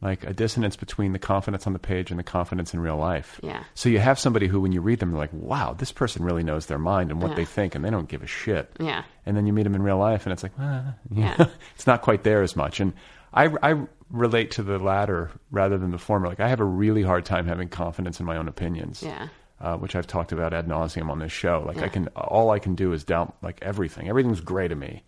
like a dissonance between the confidence on the page and the confidence in real life. Yeah. So you have somebody who, when you read them, they're like, "Wow, this person really knows their mind and what Yeah. they think, and they don't give a shit." yeah, And then you meet them in real life, and it's like, ah, Yeah. it's not quite there as much. And I, I relate to the latter rather than the former. Like I have a really hard time having confidence in my own opinions yeah, uh, which I've talked about ad nauseum on this show. Like I can, all I can do is doubt like everything. Everything's gray to me,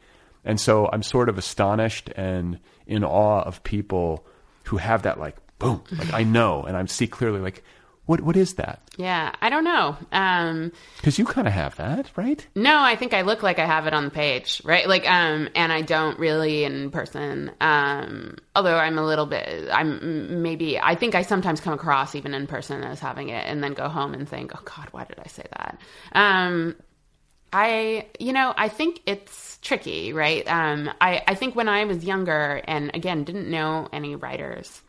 and so I'm sort of astonished and in awe of people who have that like boom, like I know and I see clearly. Like what what is that? yeah. I don't know. Um, Because you kind of have that, right? No, I think I look like I have it on the page, right? Like, um, and I don't really in person. Um, although I'm a little bit, I'm maybe, I think I sometimes come across even in person as having it and then go home and think, oh God, why did I say that? Um, I, you know, I think it's tricky, right? Um, I, I think when I was younger and again, didn't know any writers,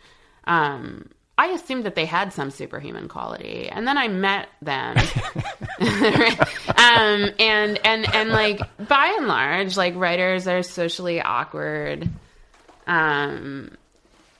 um, I assumed that they had some superhuman quality, and then I met them, um, and and and like by and large, like writers are socially awkward. Um,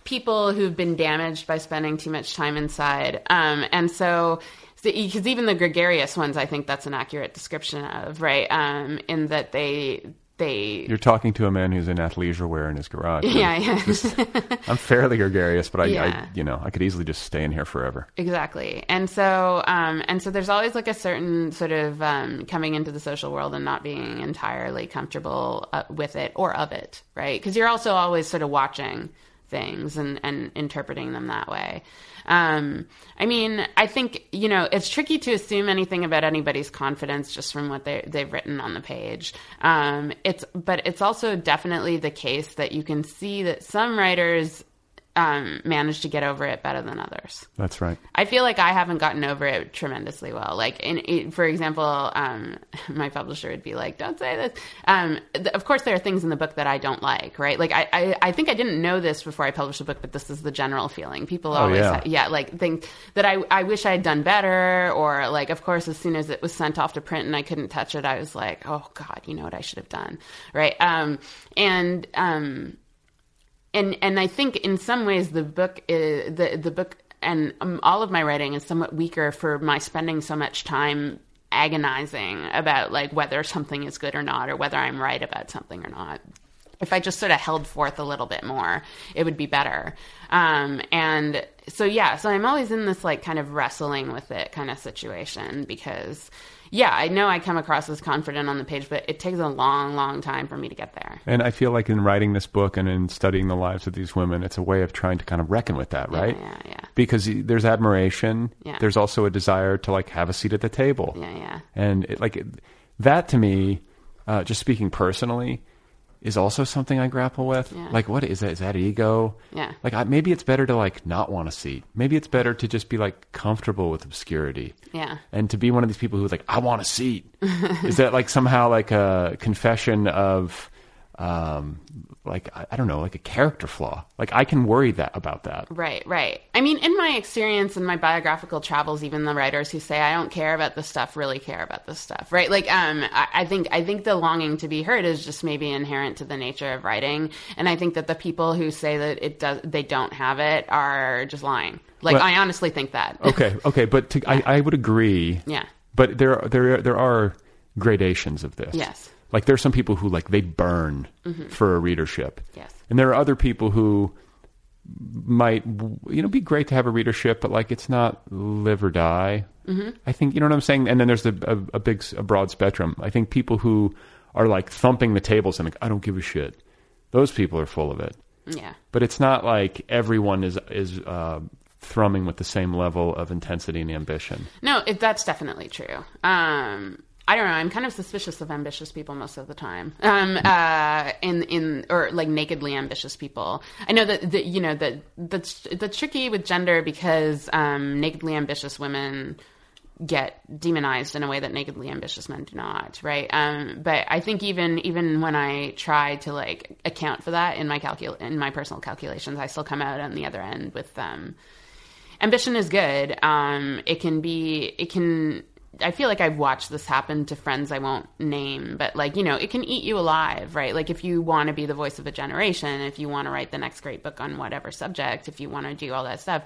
people who've been damaged by spending too much time inside. Um, and so, because even the gregarious ones, I think that's an accurate description of, right? Um, in that they, they, You're talking to a man who's in athleisure wear in his garage. yeah, yeah. I'm fairly gregarious, but I, Yeah. I, you know, I could easily just stay in here forever. Exactly. And so, um, and so there's always like a certain sort of um, coming into the social world and not being entirely comfortable uh, with it or of it, right? Because you're also always sort of watching things and, and interpreting them that way. Um, I mean, I think, you know, it's tricky to assume anything about anybody's confidence just from what they, they've written on the page. Um, it's, but it's also definitely the case that you can see that some writers um, manage to get over it better than others. That's right. I feel like I haven't gotten over it tremendously well. Like, in, in, for example, um, my publisher would be like, "Don't say this." Um, th- of course, there are things in the book that I don't like, right? Like, I, I, I think I didn't know this before I published the book, but this is the general feeling. People always, yeah. ha- yeah, like think that I, I wish I had done better, or like, of course, as soon as it was sent off to print and I couldn't touch it, I was like, "Oh God, you know what I should have done," right? Um, and um, and and I think in some ways the book is, the the book and um, all of my writing is somewhat weaker for my spending so much time agonizing about like whether something is good or not or whether I'm right about something or not. If I just sort of held forth a little bit more, it would be better. Um, and so yeah, so I'm always in this like kind of wrestling with it kind of situation because yeah, I know I come across as confident on the page, but it takes a long, long time for me to get there. And I feel like in writing this book and in studying the lives of these women, it's a way of trying to kind of reckon with that, right? Yeah, yeah. Because there's admiration. Yeah. There's also a desire to like have a seat at the table. Yeah, yeah. And it, like it, that to me, uh, just speaking personally, is also something I grapple with. Yeah. Like, what is that? Is that ego? Yeah. Like, I, maybe it's better to like not want a seat. Maybe it's better to just be like comfortable with obscurity. Yeah. And to be one of these people who's like, I want a seat. is that like somehow like a confession of, um, like I, I don't know, like a character flaw? Like I can worry that about that. Right, right. I mean, in my experience in my biographical travels, even the writers who say I don't care about this stuff really care about this stuff, right? Like, um, I, I think I think the longing to be heard is just maybe inherent to the nature of writing, and I think that the people who say that it does they don't have it are just lying. Like, Well- I honestly think that. Okay, okay, but to, I, I would agree. Yeah. But there there there are gradations of this. Yes. Like there are some people who like they burn for a readership. Mm-hmm. Yes. And there are other people who might you know be great to have a readership, but like it's not live or die. Mm-hmm. I think you know what I'm saying. And then there's a, a, a big a broad spectrum. I think people who are like thumping the tables and like I don't give a shit. Those people are full of it. Yeah. But it's not like everyone is is uh, thrumming with the same level of intensity and ambition. No, it, that's definitely true. Um, I don't know. I'm kind of suspicious of ambitious people most of the time. Um, uh, in in or like nakedly ambitious people. I know that, that you know that that's that's tricky with gender because um, nakedly ambitious women get demonized in a way that nakedly ambitious men do not, right? Um, but I think even even when I try to like account for that in my calcul in my personal calculations, I still come out on the other end with um, ambition is good. Um, it can be, it can. I feel like I've watched this happen to friends I won't name, but like you know, it can eat you alive, right? Like if you want to be the voice of a generation, if you want to write the next great book on whatever subject, if you want to do all that stuff,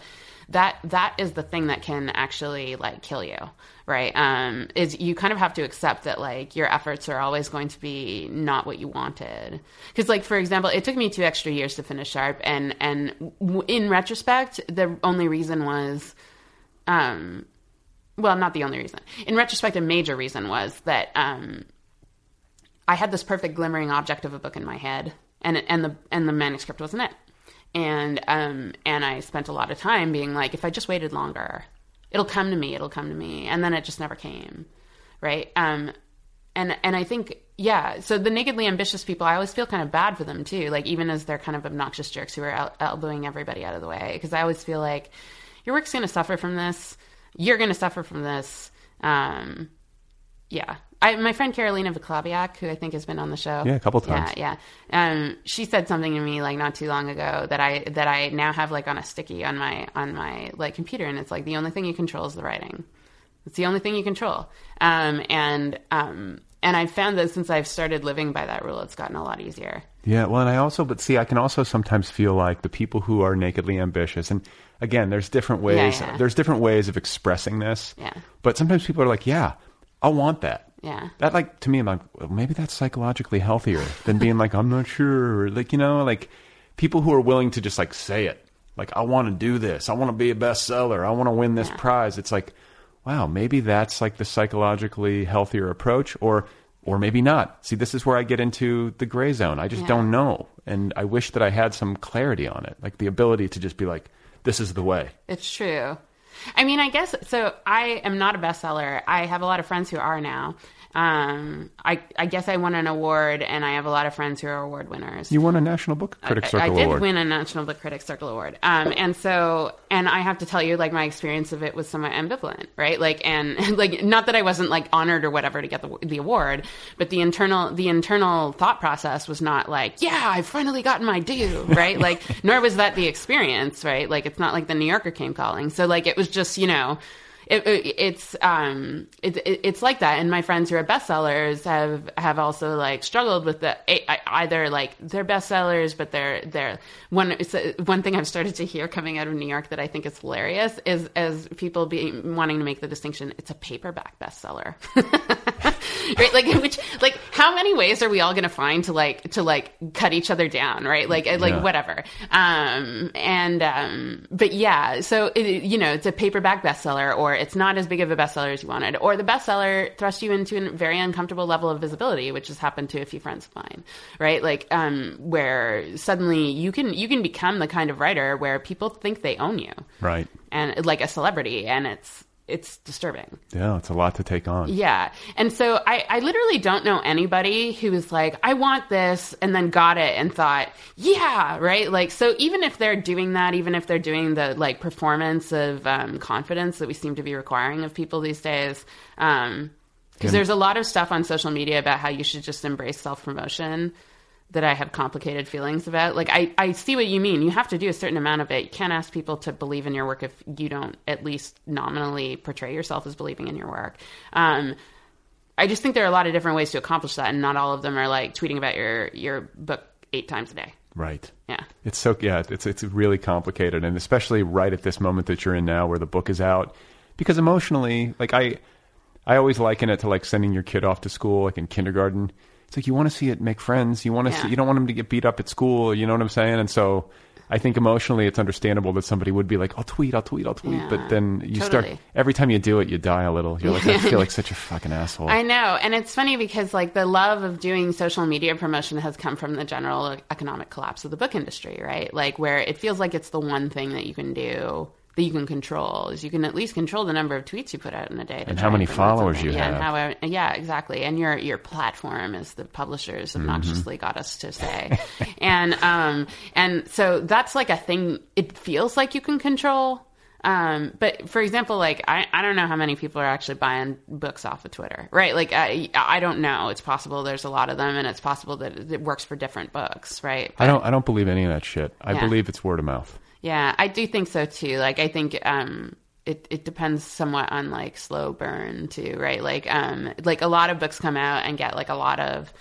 that that is the thing that can actually like kill you, right? Um, is you kind of have to accept that like your efforts are always going to be not what you wanted. Because like for example, it took me two extra years to finish Sharp, and and in retrospect, the only reason was, um, well, not the only reason. In retrospect, a major reason was that um, I had this perfect glimmering object of a book in my head, and and the and the manuscript wasn't it. And um and I spent a lot of time being like, if I just waited longer, it'll come to me, it'll come to me, and then it just never came, right? Um, and and I think yeah, so the nakedly ambitious people, I always feel kind of bad for them too, like even as they're kind of obnoxious jerks who are el- elbowing everybody out of the way, because I always feel like your work's going to suffer from this, you're going to suffer from this. Um, yeah. I, my friend Karolina Waclawiak, who I think has been on the show. Yeah, a couple times. Yeah, yeah. Um, she said something to me like not too long ago that I that I now have like on a sticky on my on my like computer, and it's like the only thing you control is the writing. It's the only thing you control. Um, and um, and I've found that since I've started living by that rule, it's gotten a lot easier. Yeah, well, and I also, but see, I can also sometimes feel like the people who are nakedly ambitious, and again, there's different ways. Yeah, yeah. There's different ways of expressing this. Yeah. But sometimes people are like, "Yeah, I want that." Yeah. That like to me, I'm like, well, maybe that's psychologically healthier than being like, "I'm not sure," or like you know, like people who are willing to just like say it, like, "I want to do this. I want to be a bestseller. I want to win this prize." It's like, wow, maybe that's like the psychologically healthier approach, or or maybe not. See, this is where I get into the gray zone. I just Yeah. don't know, and I wish that I had some clarity on it, like the ability to just be like, "This is the way." It's true. I mean, I guess so. I am not a bestseller. I have a lot of friends who are now. Um, I, I guess I won an award, and I have a lot of friends who are award winners. You won a National Book Critics I- Circle I did Award. win a National Book Critics Circle Award. Um, and so, and I have to tell you, like, my experience of it was somewhat ambivalent, right? Like, and like, not that I wasn't like honored or whatever to get the, the award, but the internal, the internal thought process was not like, yeah, I've finally gotten my due, right? like, nor was that the experience, right? Like, it's not like the New Yorker came calling. So, like, it was just, you know, it, it, it's um it, it, it's like that. And my friends who are bestsellers have have also like struggled with the either like they're bestsellers but they're they're one it's one thing I've started to hear coming out of New York that I think is hilarious is as people being wanting to make the distinction it's a paperback bestseller right? Like which like how many ways are we all going to find to like to like cut each other down right? Like like Yeah. whatever. Um and um but yeah so it, you know it's a paperback bestseller or it's not as big of a bestseller as you wanted or the bestseller thrust you into a very uncomfortable level of visibility which has happened to a few friends of mine right? Like um where suddenly you can you can become the kind of writer where people think they own you. Right. and like a celebrity and it's it's disturbing Yeah, it's a lot to take on. yeah. And so I, I literally don't know anybody who was like, I want this, and then got it and thought, yeah, right? Like, so even if they're doing that, even if they're doing the like performance of um, confidence that we seem to be requiring of people these days, um, because there's a lot of stuff on social media about how you should just embrace self promotion that I have complicated feelings about. Like, I, I see what you mean. You have to do a certain amount of it. You can't ask people to believe in your work if you don't at least nominally portray yourself as believing in your work. Um, I just think there are a lot of different ways to accomplish that, and not all of them are like tweeting about your, your book eight times a day. Right. Yeah. It's so yeah, it's it's really complicated, and especially right at this moment that you're in now, where the book is out, because emotionally, like I, I always liken it to like sending your kid off to school, like in kindergarten. It's like you want to see it make friends. You want to Yeah. see. You don't want them to get beat up at school. You know what I'm saying? And so, I think emotionally, it's understandable that somebody would be like, "I'll tweet, I'll tweet, I'll tweet," Yeah, but then you start every time you do it, you die a little. You're like, I feel like such a fucking asshole. I know. And it's funny because like the love of doing social media promotion has come from the general economic collapse of the book industry, right? Like where it feels like it's the one thing that you can do that you can control is you can at least control the number of tweets you put out in a day And how many followers you yeah, have. How, yeah, exactly. And your your platform, as the publishers Mm-hmm. obnoxiously got us to say, and um and so that's like a thing. It feels like you can control. Um, but for example, like I, I don't know how many people are actually buying books off of Twitter, right? Like I, I don't know. It's possible there's a lot of them, and it's possible that it works for different books, right? I don't. I don't believe any of that shit. I Yeah. believe it's word of mouth. Yeah, I do think so too. Like I think um it, it depends somewhat on like slow burn too, right? Like um like a lot of books come out and get like a lot of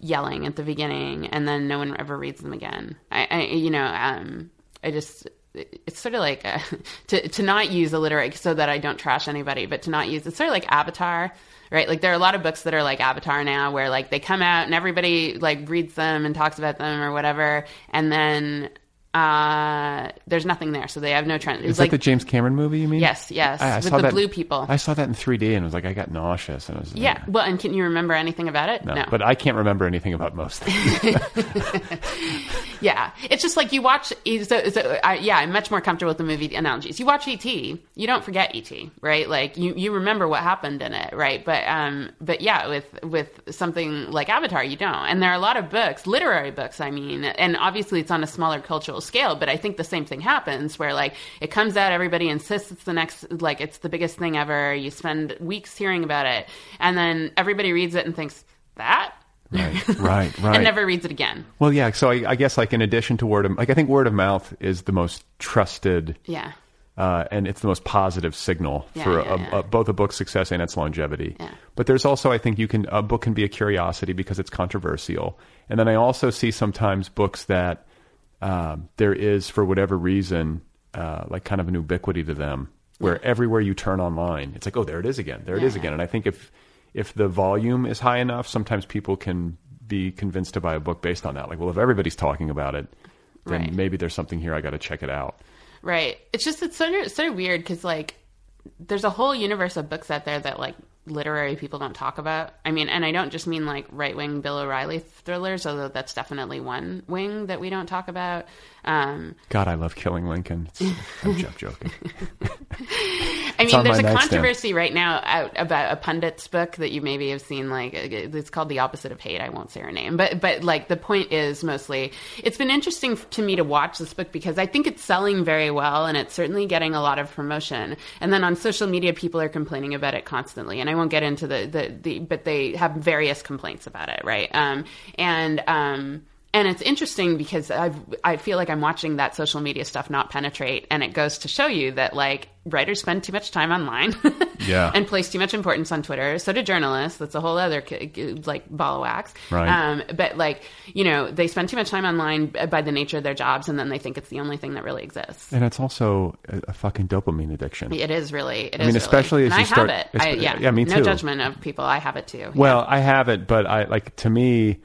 yelling at the beginning and then no one ever reads them again. I, I you know, um I just it's sort of like uh to to not use alliterate so that I don't trash anybody, but to not use it's sort of like Avatar, right? Like there are a lot of books that are like Avatar now, where like they come out and everybody like reads them and talks about them or whatever, and then uh there's nothing there, so they have no trend. It's Is like that the James Cameron movie? You mean? Yes, yes, I, I with saw the that, blue people. I saw that in 3D and was like I got nauseous and it was yeah. Well, and can you remember anything about it? No, but I can't remember anything about most things. Yeah, it's just like you watch. So, so I, yeah, I'm much more comfortable with the movie analogies. You watch ET, you don't forget ET, right? Like you, you remember what happened in it, right? But um, but yeah, with with something like Avatar, you don't. And there are a lot of books, literary books, I mean, and obviously it's on a smaller cultural scale. But I think the same thing happens where like it comes out, everybody insists it's the next, like it's the biggest thing ever. You spend weeks hearing about it, and then everybody reads it and thinks that. right, right, right. And never reads it again. Well, yeah. So I, I guess like in addition to word of like I think word of mouth is the most trusted Yeah. Uh, and it's the most positive signal Yeah, for yeah, a, yeah. A, both a book's success and its longevity. But there's also, I think, you can a book can be a curiosity because it's controversial, and then I also see sometimes books that um, there is, for whatever reason, uh, like kind of an ubiquity to them, where everywhere you turn online, it's like, oh, there it is again, there it is Yeah. again. And I think if if the volume is high enough, sometimes people can be convinced to buy a book based on that. Like, well, if everybody's talking about it, then Right. maybe there's something here. I got to check it out. Right. It's just it's sort of weird because like there's a whole universe of books out there that like literary people don't talk about. I mean, and I don't just mean like right wing Bill O'Reilly thrillers, although that's definitely one wing that we don't talk about. Um, God, I love Killing Lincoln. It's, I'm jo- joking. I mean, there's a controversy right now out about a pundit's book that you maybe have seen. Like, it's called "The Opposite of Hate." I won't say her name, but but like the point is mostly, it's been interesting to me to watch this book because I think it's selling very well and it's certainly getting a lot of promotion. And then on social media, people are complaining about it constantly. And I won't get into the the, the but they have various complaints about it, right? Um, and um, and it's interesting because I I feel like I'm watching that social media stuff not penetrate, and it goes to show you that like writers spend too much time online, Yeah. and place too much importance on Twitter. So do journalists. That's a whole other like ball of wax. Right. Um, but like you know, they spend too much time online by the nature of their jobs, and then they think it's the only thing that really exists. And it's also a, a fucking dopamine addiction. It is really. It is mean, really. especially as and you I start- have it. I, yeah. yeah, me too. No judgment of people. I have it too. Well, I have it, but I like to me,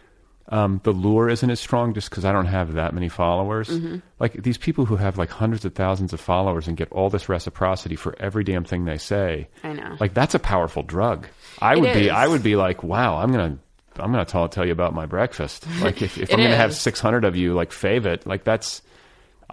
um, the lure isn't as strong just because I don't have that many followers. Mm-hmm. Like these people who have like hundreds of thousands of followers and get all this reciprocity for every damn thing they say. I know. Like that's a powerful drug. I It would be. I would be like, wow, I'm gonna. I'm gonna tell, tell you about my breakfast. Like if, if I'm gonna have 600 of you like fave it, like that's.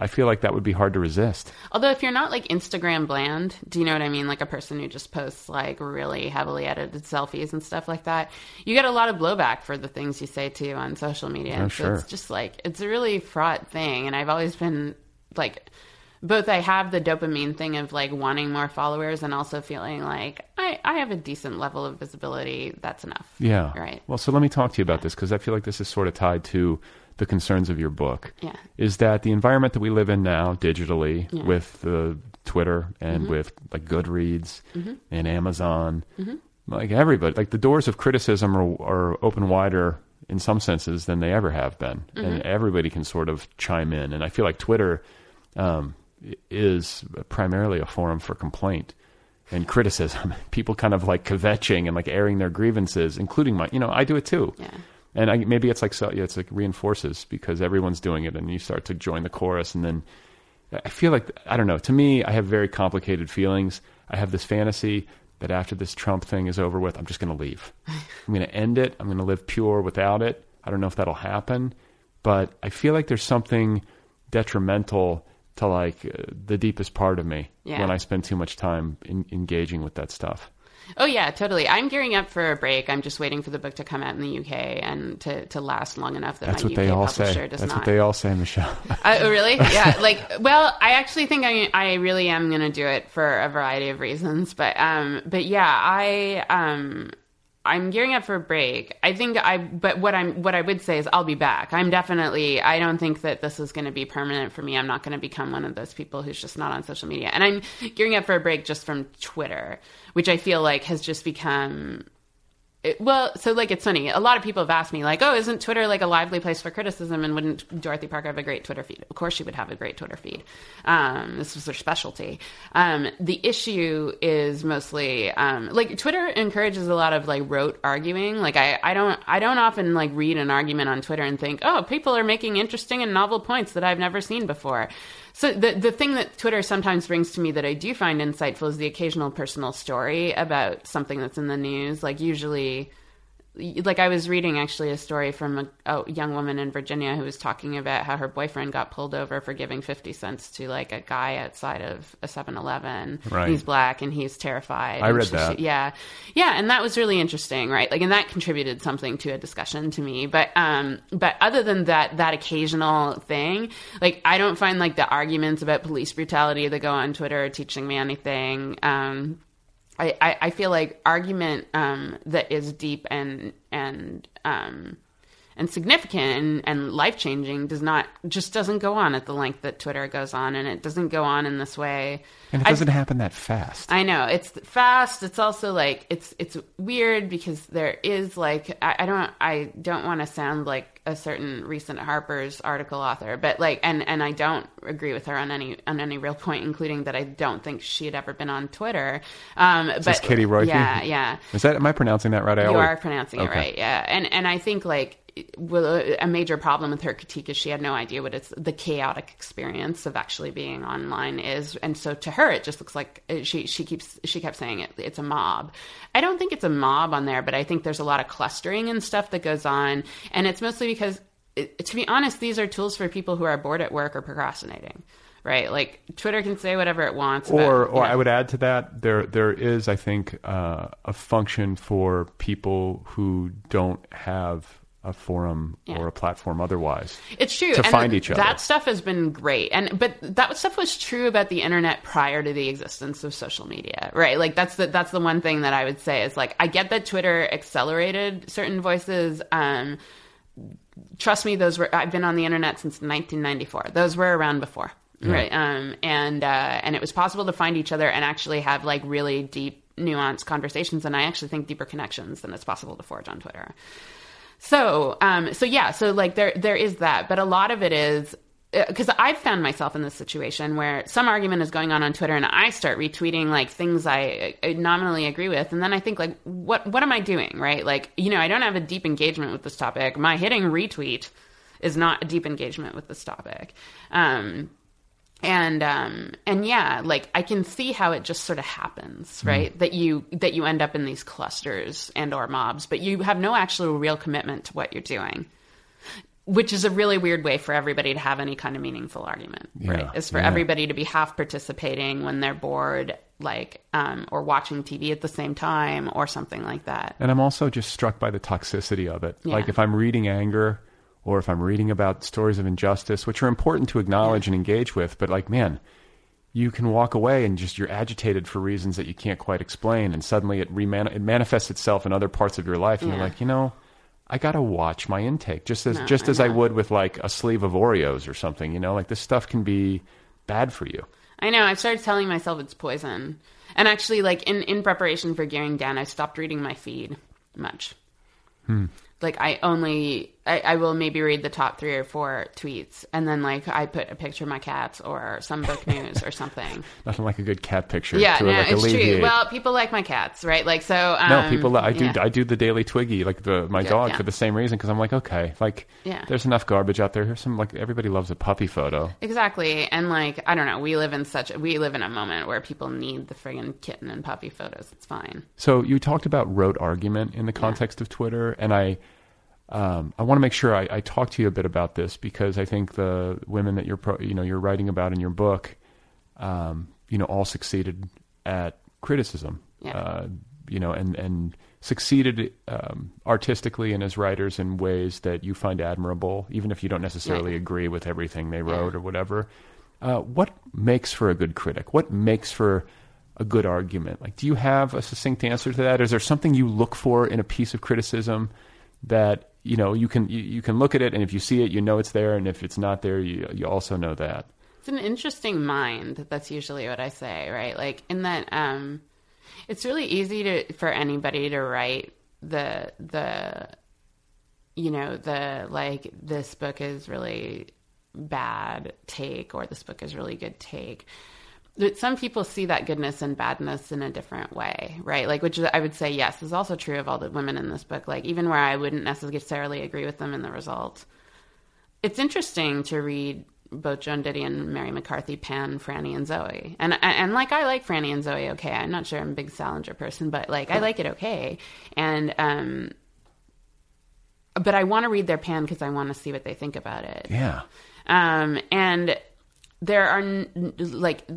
I feel like that would be hard to resist. Although if you're not like Instagram bland, do you know what I mean? Like a person who just posts like really heavily edited selfies and stuff like that, you get a lot of blowback for the things you say too on social media. Oh, so sure. it's just like it's a really fraught thing. And I've always been like both I have the dopamine thing of like wanting more followers and also feeling like I, I have a decent level of visibility. That's enough. Yeah. Right. Well, so let me talk to you about this because I feel like this is sort of tied to the concerns of your book. Yeah. Is that the environment that we live in now digitally Yeah. with uh, Twitter and Mm-hmm. with like Goodreads and Amazon, like everybody, like the doors of criticism are, are open wider in some senses than they ever have been. Mm-hmm. And everybody can sort of chime in. And I feel like Twitter um, is primarily a forum for complaint and criticism. People kind of like kvetching and like airing their grievances, including my, you know, I do it too. Yeah. And I, maybe it's like so, yeah, it's like reinforces because everyone's doing it, and you start to join the chorus, and then I feel like I don't know. To me, I have very complicated feelings. I have this fantasy that after this Trump thing is over with, I'm just going to leave. I'm going to end it. I'm going to live pure without it. I don't know if that'll happen, but I feel like there's something detrimental to like uh, the deepest part of me Yeah. when I spend too much time in, engaging with that stuff. Oh yeah, totally. I'm gearing up for a break. I'm just waiting for the book to come out in the UK and to, to last long enough that That's my what UK they all publisher say. does That's not. what they all say, Michelle. Uh, oh, really? Yeah. Like, well, I actually think I, I really am going to do it for a variety of reasons. But, um, but yeah, I, um, I'm gearing up for a break. I think I, but what I'm, what I would say is I'll be back. I'm definitely, I don't think that this is going to be permanent for me. I'm not going to become one of those people who's just not on social media. And I'm gearing up for a break just from Twitter, which I feel like has just become, it, well, so like it's funny. A lot of people have asked me, like, "Oh, isn't Twitter like a lively place for criticism? And wouldn't Dorothy Parker have a great Twitter feed?" Of course, she would have a great Twitter feed. Um, this was her specialty. Um, the issue is mostly um, like Twitter encourages a lot of like rote arguing. Like I, I don't, I don't often like read an argument on Twitter and think, "Oh, people are making interesting and novel points that I've never seen before." So the the thing that Twitter sometimes brings to me that I do find insightful is the occasional personal story about something that's in the news. Like usually, like I was reading actually a story from a, a young woman in Virginia who was talking about how her boyfriend got pulled over for giving 50 cents to like a guy outside of a 7-Eleven. Right. He's black and he's terrified. I read she- that. she- yeah. Yeah, and that was really interesting, right? Like and that contributed something to a discussion to me. But um but other than that that occasional thing, like I don't find like the arguments about police brutality that go on Twitter teaching me anything. Um I, I, I feel like argument um, that is deep and and um, and significant and, and life changing does not just doesn't go on at the length that Twitter goes on, and it doesn't go on in this way. And it doesn't happen that fast. I know it's fast. It's also like it's it's weird because there is like I, I don't I don't want to sound like a certain recent Harper's article author, but like and and I don't agree with her on any on any real point, including that I don't think she had ever been on Twitter. Um, but this Katie Roiphe? Yeah, yeah. Is that am I pronouncing that right? I You always- are pronouncing it right, yeah. And and I think like well, a major problem with her critique is she had no idea what it's the chaotic experience of actually being online is, and so to her it just looks like uh, she she keeps she kept saying it it's a mob. I don't think it's a mob on there, but I think there's a lot of clustering and stuff that goes on, and it's mostly because it, to be honest, these are tools for people who are bored at work or procrastinating. Right, like Twitter can say whatever it wants. Or, or know. I would add to that, there there is, I think, uh, a function for people who don't have a forum Yeah. or a platform otherwise. It's true to and find each other. That stuff has been great, and but that stuff was true about the internet prior to the existence of social media, right? Like that's the that's the one thing that I would say is like I get that Twitter accelerated certain voices. Um, trust me, those were I've been on the internet since 1994. Those were around before, right? Um, and uh, and it was possible to find each other and actually have like really deep, nuanced conversations, and I actually think deeper connections than it's possible to forge on Twitter. So, um, so yeah, so like there, there is that, but a lot of it is because I've found myself in this situation where some argument is going on on Twitter, and I start retweeting like things I, I nominally agree with, and then I think like, what, what am I doing, right? Like, you know, I don't have a deep engagement with this topic. My hitting retweet is not a deep engagement with this topic. Um, and um and yeah like i can see how it just sort of happens right that you that you end up in these clusters and or mobs but you have no actual real commitment to what you're doing which is a really weird way for everybody to have any kind of meaningful argument right is for yeah. everybody to be half participating when they're bored like um or watching tv at the same time or something like that And I'm also just struck by the toxicity of it. Yeah. Like if I'm reading anger or if I'm reading about stories of injustice, which are important to acknowledge and engage with, but like, man, you can walk away and just you're agitated for reasons that you can't quite explain, and suddenly it reman- it manifests itself in other parts of your life, and you're like, you know, I gotta watch my intake just as No, just I as I would with like a sleeve of Oreos or something. You know, like this stuff can be bad for you. I know. I've started telling myself it's poison. And actually, like in, in preparation for gearing down, I stopped reading my feed much. Hmm. Like I only, I, I will maybe read the top three or four tweets, and then like I put a picture of my cats or some book news or something. Nothing like a good cat picture. Yeah, to no, like it's alleviate. true. Well, people like my cats, right? Like so. Um, No, people. I do. yeah. I do the daily Twiggy, like the my Good, dog, yeah. for the same reason. Because I'm like, okay, like, Yeah. there's enough garbage out there. Here's some like everybody loves a puppy photo. Exactly. And like, I don't know, we live in such we live in a moment where people need the friggin' kitten and puppy photos. It's fine. So you talked about rote argument in the context of Twitter, and I, um, I want to make sure I, I talk to you a bit about this because I think the women that you're, pro, you know, you're writing about in your book, um, you know, all succeeded at criticism. Yeah. Uh, you know, and and succeeded um, artistically and as writers in ways that you find admirable, even if you don't necessarily Yeah. agree with everything they wrote or whatever. Uh, what makes for a good critic? What makes for a good argument? Like, do you have a succinct answer to that? Is there something you look for in a piece of criticism that you know you can you, you can look at it and if you see it, you know it's there, and if it's not there, you you also know that. It's an interesting mind. That's usually what I say, right? Like in that, um, it's really easy to for anybody to write the the, you know, the like this book is really bad take or this book is really good take. Some people see that goodness and badness in a different way, right? Like, which I would say, yes, is also true of all the women in this book. Like, even where I wouldn't necessarily agree with them in the result, it's interesting to read both Joan Didion and Mary McCarthy pan Franny and Zooey. And, and and like I like Franny and Zooey okay. I'm not sure I'm a big Salinger person, but like I like it okay. And um but I want to read their pan because I want to see what they think about it. Yeah. Um and there are like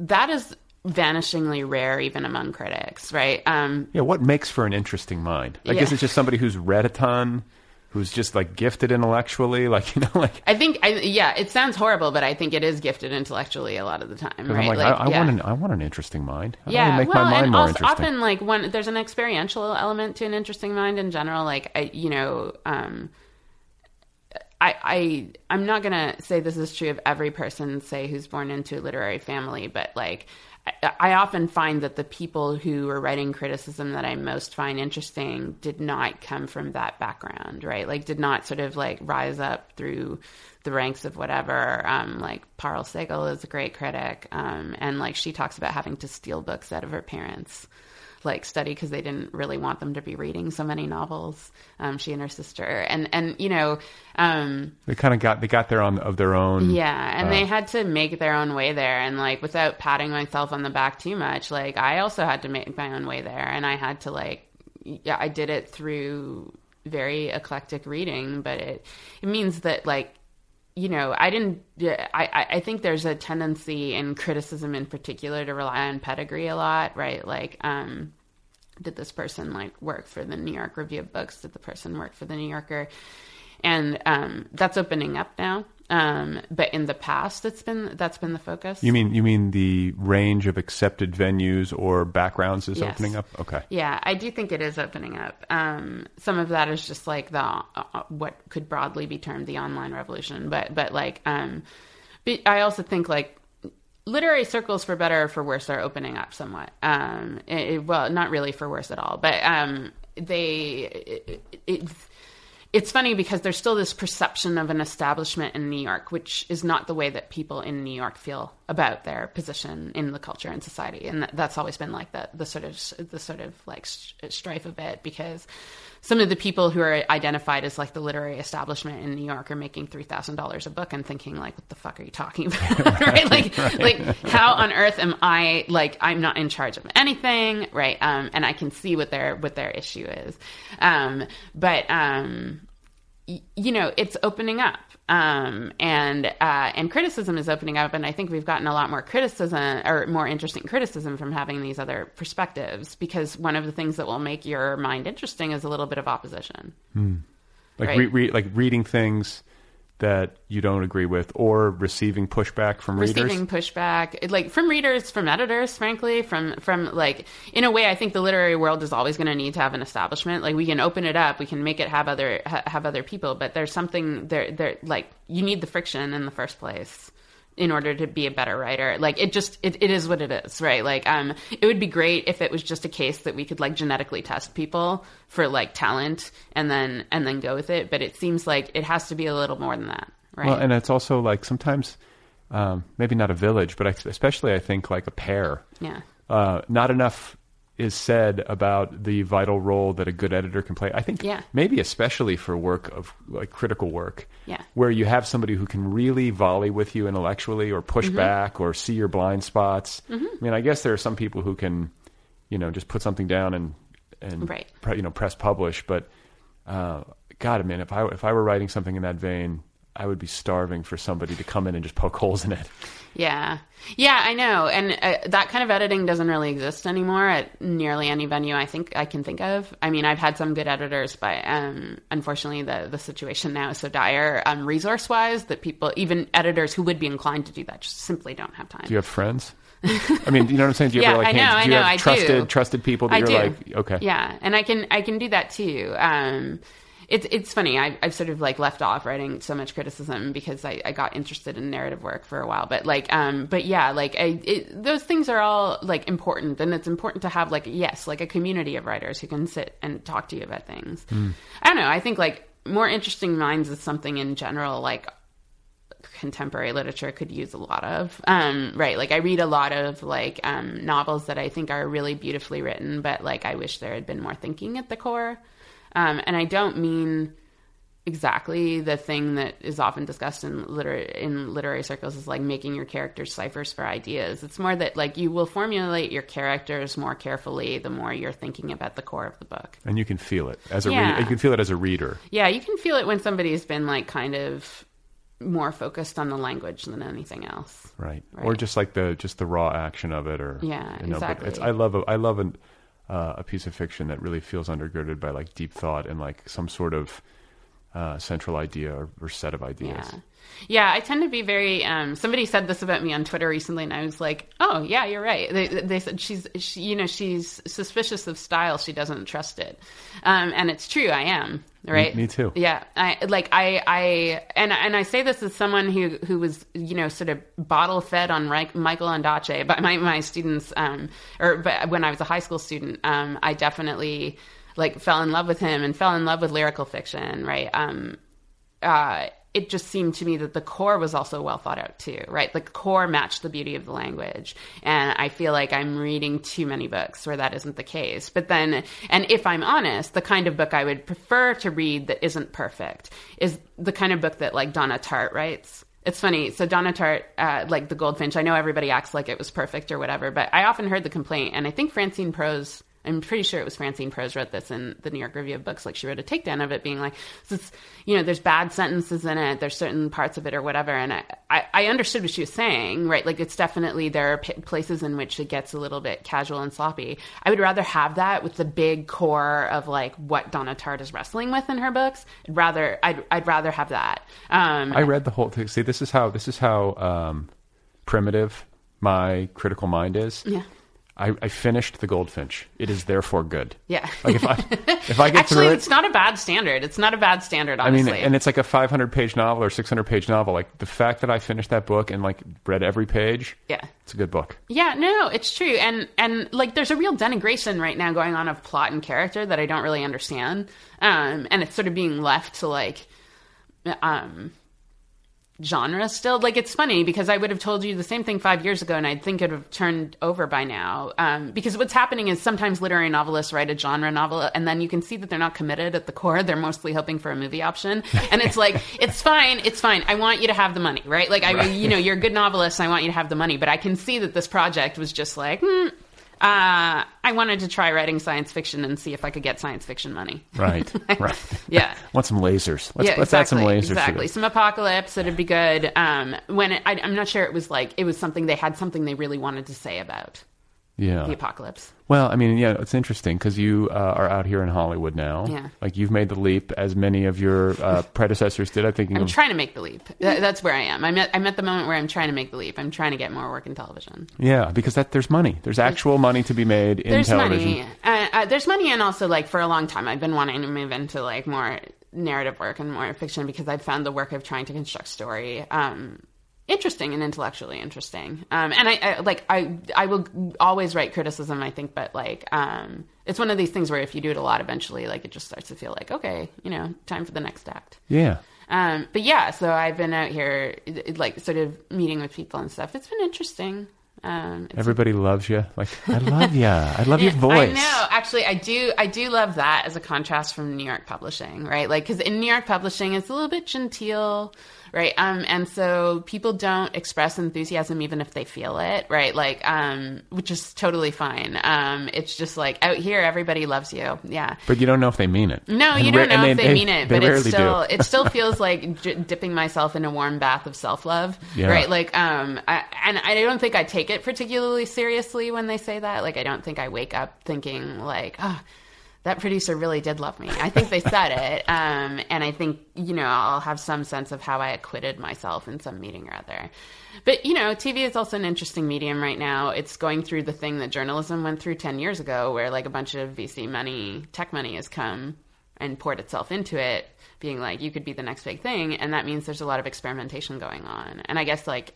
that is vanishingly rare even among critics, right? Um Yeah, what makes for an interesting mind? I Yeah. guess it's just somebody who's read a ton, who's just like gifted intellectually, like you know, like I think I yeah, it sounds horrible, but I think it is gifted intellectually a lot of the time, right? I'm like, I, I yeah. want an I want an interesting mind. I yeah, want to make well, my mind and more also interesting. often like when there's an experiential element to an interesting mind in general. Like I, you know, um, I, I I'm not gonna say this is true of every person, say who's born into a literary family, but like I, I often find that the people who are writing criticism that I most find interesting did not come from that background, right? Like did not sort of like rise up through the ranks of whatever. Um, like Parul Sehgal is a great critic, um, and like she talks about having to steal books out of her parents like study because they didn't really want them to be reading so many novels. Um, she and her sister, and and you know, um, They kind of got they got there on of their own. yeah, and they had to make their own way there, and like without patting myself on the back too much. Like I also had to make my own way there, and I had to like, yeah, I did it through very eclectic reading, but it it means that like you know, I didn't. I, I think there's a tendency in criticism, in particular, to rely on pedigree a lot, right? Like, um, did this person like work for the New York Review of Books? Did the person work for the New Yorker? And um, that's opening up now. Um, but in the past, it's been that's been the focus. You mean you mean the range of accepted venues or backgrounds is Yes. opening up? Okay. Yeah, I do think it is opening up. Um, some of that is just like the uh, what could broadly be termed the online revolution, but but like um, but I also think like literary circles for better or for worse are opening up somewhat. Um, it, it- well, not really for worse at all, but um, they it, it's it's funny because there's still this perception of an establishment in New York, which is not the way that people in New York feel about their position in the culture and society, and that, that's always been like the the sort of the sort of like st- strife a bit because some of the people who are identified as like the literary establishment in New York are making three thousand dollars a book and thinking like, what the fuck are you talking about, right? Like, like how on earth am I like I'm not in charge of anything, right? Um, and I can see what their what their issue is, um, but um, you know, it's opening up. Um, and uh, and criticism is opening up, and I think we've gotten a lot more criticism or more interesting criticism from having these other perspectives. Because one of the things that will make your mind interesting is a little bit of opposition. Like Right. re- re- like reading things that you don't agree with or receiving pushback from readers. receiving pushback like from readers from editors frankly from from like in a way i think the literary world is always going to need to have an establishment like we can open it up we can make it have other ha- have other people but there's something there there like you need the friction in the first place in order to be a better writer. Like it just it, it is what it is right? Like um it would be great if it was just a case that we could like genetically test people for like talent and then and then go with it. But it seems like it has to be a little more than that right? Well, and it's also like sometimes um, maybe not a village, but especially I think like a pair. yeah. Uh, not enough is said about the vital role that a good editor can play. I think Yeah. maybe especially for work of like critical work, Yeah. where you have somebody who can really volley with you intellectually or Mm-hmm. push back or see your blind spots. I mean, I guess there are some people who can, you know, just put something down and and Right. pre- you know press publish. But uh, God, I mean, if I if I were writing something in that vein. I would be starving for somebody to come in and just poke holes in it. Yeah. Yeah, I know. And uh, that kind of editing doesn't really exist anymore at nearly any venue I think I can think of. I mean, I've had some good editors, but um, unfortunately, the, the situation now is so dire um, resource wise that people, even editors who would be inclined to do that, just simply don't have time. Do you have friends? I mean, you know what I'm saying? Do you Yeah, ever like I know, hands- do you know, have I do. trusted trusted people that I you're do. like okay. Yeah, and I can I can do that too. Um, it's it's funny. I, I've sort of like left off writing so much criticism because I, I got interested in narrative work for a while. But like, um, but yeah, like I, it, those things are all like important, and it's important to have like yes, like a community of writers who can sit and talk to you about things. I don't know. I think like more interesting minds is something in general like contemporary literature could use a lot of. Um, right. Like I read a lot of like um, novels that I think are really beautifully written, but like I wish there had been more thinking at the core. Um, and I don't mean exactly the thing that is often discussed in liter- in literary circles is like making your characters ciphers for ideas. It's more that like you will formulate your characters more carefully the more you're thinking about the core of the book. And you can feel it as a Yeah. reader. You can feel it as a reader. Yeah, you can feel it when somebody's been like kind of more focused on the language than anything else. Right. Right. Or just like the just the raw action of it or Yeah, you know, exactly. I love a, I love an, uh, a piece of fiction that really feels undergirded by like deep thought and like some sort of uh, central idea or, or set of ideas. Yeah. Yeah, I tend to be very. Um, somebody said this about me on Twitter recently, and I was like, "Oh, yeah, you're right." They, they said she's, she, you know, she's suspicious of style. She doesn't trust it, um, and it's true. I am right. Me, me too. Yeah, I like I, I, and and I say this as someone who who was, you know, sort of bottle fed on Michael Ondaatje by my my students, um, or but when I was a high school student, um, I definitely like fell in love with him and fell in love with lyrical fiction, right? Um, uh, it just seemed to me that the core was also well thought out too, right? The core matched the beauty of the language. And I feel like I'm reading too many books where that isn't the case. But then, and if I'm honest, the kind of book I would prefer to read that isn't perfect is the kind of book that like Donna Tartt writes. It's funny. So Donna Tartt, uh, like the Goldfinch, I know everybody acts like it was perfect or whatever, but I often heard the complaint, and I think Francine Prose I'm pretty sure it was Francine Prose wrote this in the New York Review of Books. Like she wrote a takedown of it, being like, this, you know, there's bad sentences in it, there's certain parts of it or whatever. And I, I, I understood what she was saying, right? Like it's definitely there are p- places in which it gets a little bit casual and sloppy. I would rather have that with the big core of like what Donna Tartt is wrestling with in her books. I'd rather, I'd, I'd rather have that. Um, I read the whole thing. See, this is how this is how um, primitive my critical mind is. yeah. I, I finished the Goldfinch. It is therefore good. Yeah. Like if I if I get Actually, through it, it's not a bad standard. It's not a bad standard, I mean, and it's like a 500 page novel or 600 page novel. Like the fact that I finished that book and like read every page, yeah. it's a good book. Yeah, no, it's true, and and like there's a real denigration right now going on of plot and character that I don't really understand, um, and it's sort of being left to like, um, genre still. Like it's funny because I would have told you the same thing five years ago, and I'd think it would have turned over by now. Um, because what's happening is sometimes literary novelists write a genre novel, and then you can see that they're not committed at the core. They're mostly hoping for a movie option, and it's like it's fine, it's fine. I want you to have the money, right? Like I, you know, you're a good novelist. I want you to have the money, but I can see that this project was just like. Hmm, uh, I wanted to try writing science fiction and see if I could get science fiction money. Right, right. Yeah. Want some lasers? Let's, yeah, let's exactly. add some lasers. Exactly. Some apocalypse. It'd be good. Um, when it, I, I'm not sure it was like it was something they had something they really wanted to say about Yeah. the apocalypse. Well, I mean, yeah, it's interesting because you uh, are out here in Hollywood now. Yeah. Like you've made the leap, as many of your uh, predecessors did. I think. I'm of- trying to make the leap. Th- That's where I am. I'm at, I'm at the moment where I'm trying to make the leap. I'm trying to get more work in television. yeah, because that there's money. There's actual money to be made in television. there's television. money. Uh, uh, there's money, and also like for a long time, I've been wanting to move into like more narrative work and more fiction because I've found the work of trying to construct story um, interesting and intellectually interesting. Um, and I, I like I I will always write criticism. I think, but like um, it's one of these things where if you do it a lot, eventually, like it just starts to feel like okay, you know, time for the next act. Yeah. Um, but yeah, so I've been out here, like, sort of meeting with people and stuff. It's been interesting. Um, Everybody loves you. Like I love you. I love your voice. I know. Actually, I do. I do love that as a contrast from New York publishing, right? Like, because in New York publishing, it's a little bit genteel, right? Um, and so people don't express enthusiasm even if they feel it, right? Like, um, which is totally fine. Um, it's just like out here, everybody loves you. Yeah. But you don't know if they mean it. No, And you don't ra- know if they, they mean it, they but it's still it still feels like j- dipping myself in a warm bath of self love, Yeah. right? Like, um, I, and I don't think I take it particularly seriously when they say that. Like, I don't think I wake up thinking like, oh, that producer really did love me. I think they said it, um, and I think you know I'll have some sense of how I acquitted myself in some meeting or other. But you know, TV is also an interesting medium right now. It's going through the thing that journalism went through ten years ago, where like a bunch of VC money, tech money, has come and poured itself into it, being like, you could be the next big thing, and that means there's a lot of experimentation going on. And I guess like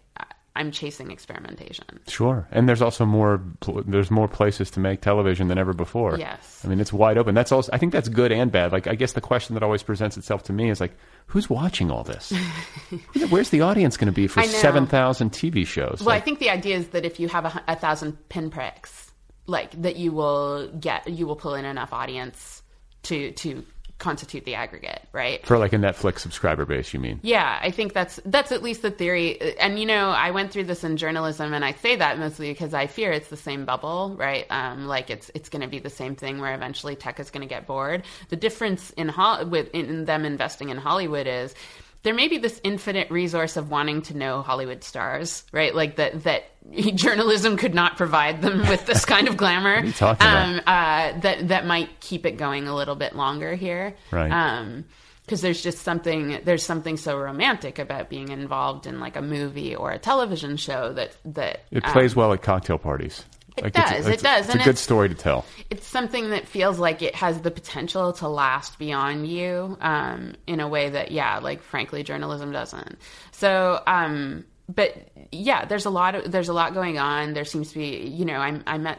I'm chasing experimentation. Sure, and there's also more. There's more places to make television than ever before. Yes. I mean it's wide open. That's also. I think that's good and bad. Like I guess the question that always presents itself to me is like, who's watching all this? Where's the audience going to be for seven thousand TV shows? Well, I think the idea is that if you have a, a thousand pinpricks, like that, you will get you will pull in enough audience to to constitute the aggregate, right? for like a Netflix subscriber base, you mean? Yeah, I think that's that's at least the theory. And you know, I went through this in journalism, and I say that mostly because I fear it's the same bubble, right? Um, like it's it's going to be the same thing where eventually tech is going to get bored. The difference in Hol- with in them investing in Hollywood is there may be this infinite resource of wanting to know Hollywood stars, right? Like that that journalism could not provide them with this kind of glamour. are you talking about? um, uh, that that might keep it going a little bit longer here. Right. Um, because there's just something there's something so romantic about being involved in like a movie or a television show that that It um, plays well at cocktail parties. It Like, does, It's, it does, It's a and good it's- story to tell. it's something that feels like it has the potential to last beyond you um, in a way that yeah like frankly journalism doesn't so um, but yeah there's a lot of there's a lot going on there seems to be you know I'm i met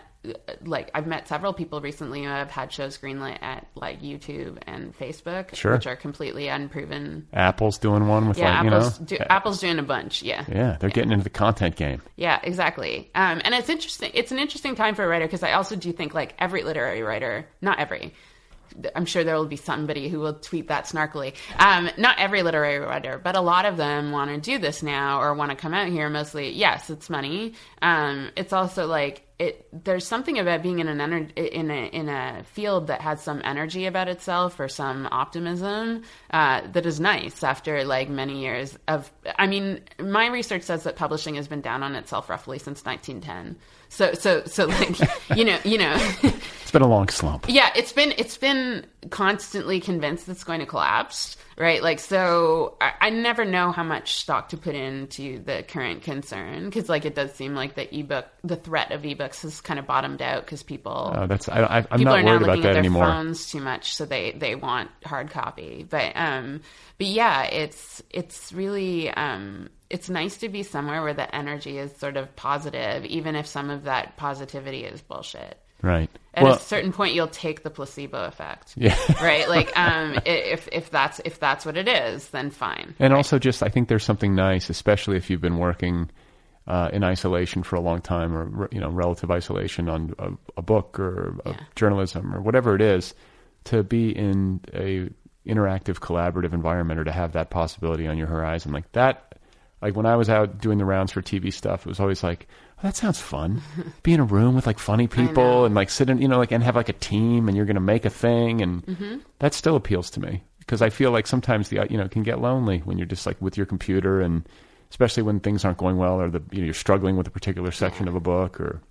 like I've met several people recently who have had shows greenlit at like YouTube and Facebook, Sure. which are completely unproven. Apple's doing one with Yeah, like Apple's you know. do, Apple's doing a bunch. Yeah, yeah, they're getting into the content game. yeah, exactly. Um, and it's interesting. It's an interesting time for a writer because I also do think like every literary writer, not every. I'm sure there will be somebody who will tweet that snarkily. Um, not every literary writer, but a lot of them want to do this now or want to come out here. Mostly, yes, it's money. Um, it's also like it. There's something about being in an ener- in a in a field that has some energy about itself or some optimism uh, that is nice after like many years of. I mean, my research says that publishing has been down on itself roughly since 1910. So so so like you know you know. It's been a long slump. Yeah, it's been it's been constantly convinced it's going to collapse, right? Like, so I, I never know how much stock to put into the current concern because, like, it does seem like the ebook, the threat of ebooks has kind of bottomed out because people Uh, that's I, I, I'm people not worried about that anymore. phones too much, so they they want hard copy. But um, but yeah, it's it's really um, it's nice to be somewhere where the energy is sort of positive, even if some of that positivity is bullshit Right. at well, a certain point you'll take the placebo effect Yeah. right like um if if that's if that's what it is then fine and also just I think there's something nice, especially if you've been working uh, in isolation for a long time, or you know, relative isolation on a, a book or a Yeah. journalism or whatever it is, to be in a interactive, collaborative environment, or to have that possibility on your horizon, like that. Like when I was out doing the rounds for TV stuff, it was always like, oh, that sounds fun. Be in a room with like funny people and like sit in, you know, like and have like a team and you're going to make a thing, and Mm-hmm. that still appeals to me because I feel like sometimes the you know it can get lonely when you're just like with your computer and especially when things aren't going well or the you know, you're struggling with a particular section of a book or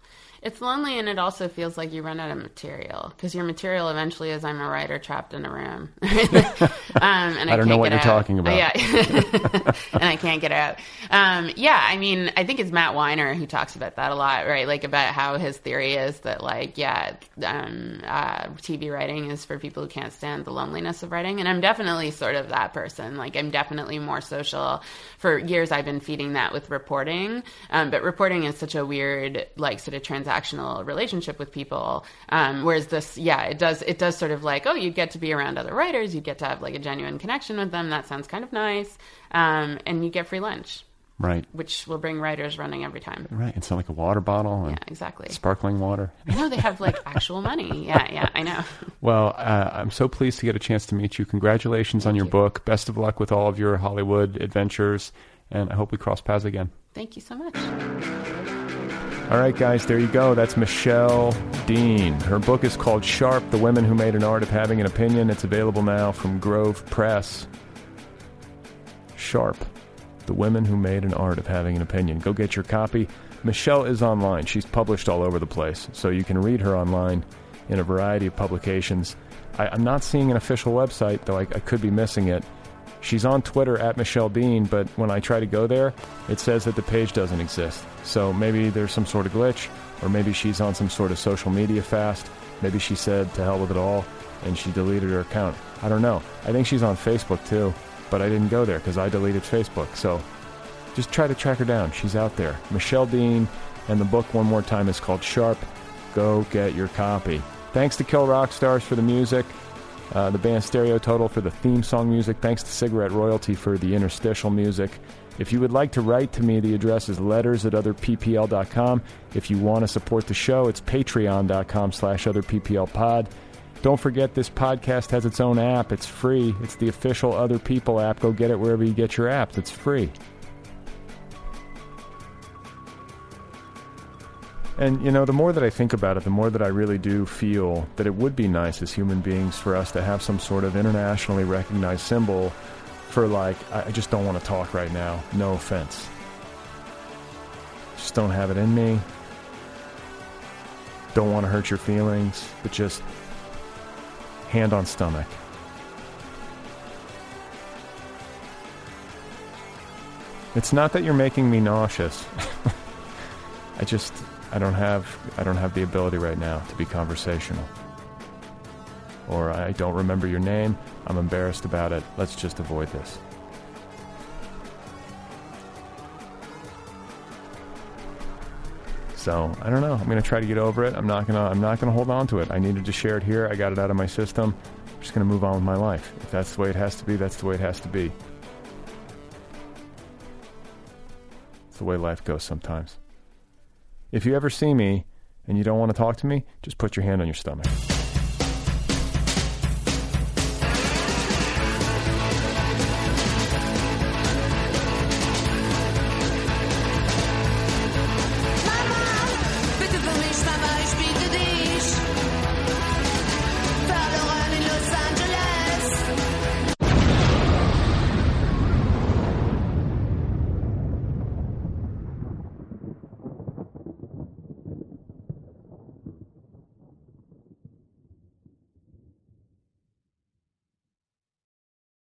it's lonely and it also feels like you run out of material because your material eventually is i'm a writer trapped in a room. Um, and I, I don't know what you're out. talking about. Uh, yeah. And i can't get out. Um, yeah i mean i think it's matt weiner who talks about that a lot right? Like about how his theory is that like yeah um, uh, tv writing is for people who can't stand the loneliness of writing. And i'm definitely sort of that person. Like i'm definitely more social. For years i've been feeding that with reporting. Um, but reporting is such a weird like sort of transactional relationship with people um, whereas this yeah it does it does sort of like oh you get to be around other writers you get to have like a genuine connection with them that sounds kind of nice um, and you get free lunch right, which will bring writers running every time right. It's not like a water bottle and yeah exactly sparkling water. I know they have like actual money yeah yeah I know Well, uh, I'm so pleased to get a chance to meet you. Congratulations on your you. book. Best of luck with all of your Hollywood adventures, and I hope we cross paths again. thank you so much All right, guys, there you go. That's Michelle Dean. Her book is called Sharp The Women Who Made an Art of Having an Opinion. It's available now from Grove Press. Sharp The Women Who Made an Art of Having an Opinion. Go get your copy. Michelle is online. She's published all over the place, so you can read her online in a variety of publications. I, I'm not seeing an official website, though I, I could be missing it. She's on Twitter at Michelle Dean, but when I try to go there, it says that the page doesn't exist. So maybe there's some sort of glitch, or maybe she's on some sort of social media fast. Maybe she said to hell with it all, and she deleted her account. I don't know. I think she's on Facebook too, but I didn't go there because I deleted Facebook. So just try to track her down. She's out there. Michelle Dean, and the book one more time is called Sharp. Go get your copy. Thanks to Kill Rock Stars for the music. Uh, the band Stereo Total for the theme song music. Thanks to Cigarette Royalty for the interstitial music. If you would like to write to me, the address is letters at otherppl.com. If you want to support the show, it's patreon.com slash otherpplpod. Don't forget this podcast has its own app. It's free. It's the official Other People app. Go get it wherever you get your apps. It's free. And, you know, the more that I think about it, the more that I really do feel that it would be nice as human beings for us to have some sort of internationally recognized symbol for like, I just don't want to talk right now. No offense. Just don't have it in me. Don't want to hurt your feelings, but just hand on stomach. It's not that you're making me nauseous. I just I don't have I don't have the ability right now to be conversational. Or I don't remember your name. I'm embarrassed about it. Let's just avoid this. So I don't know. I'm gonna try to get over it. I'm not gonna. I'm not gonna hold on to it. I needed to share it here. I got it out of my system. I'm just gonna move on with my life. If that's the way it has to be, that's the way it has to be. It's the way life goes sometimes. If you ever see me and you don't want to talk to me, just put your hand on your stomach.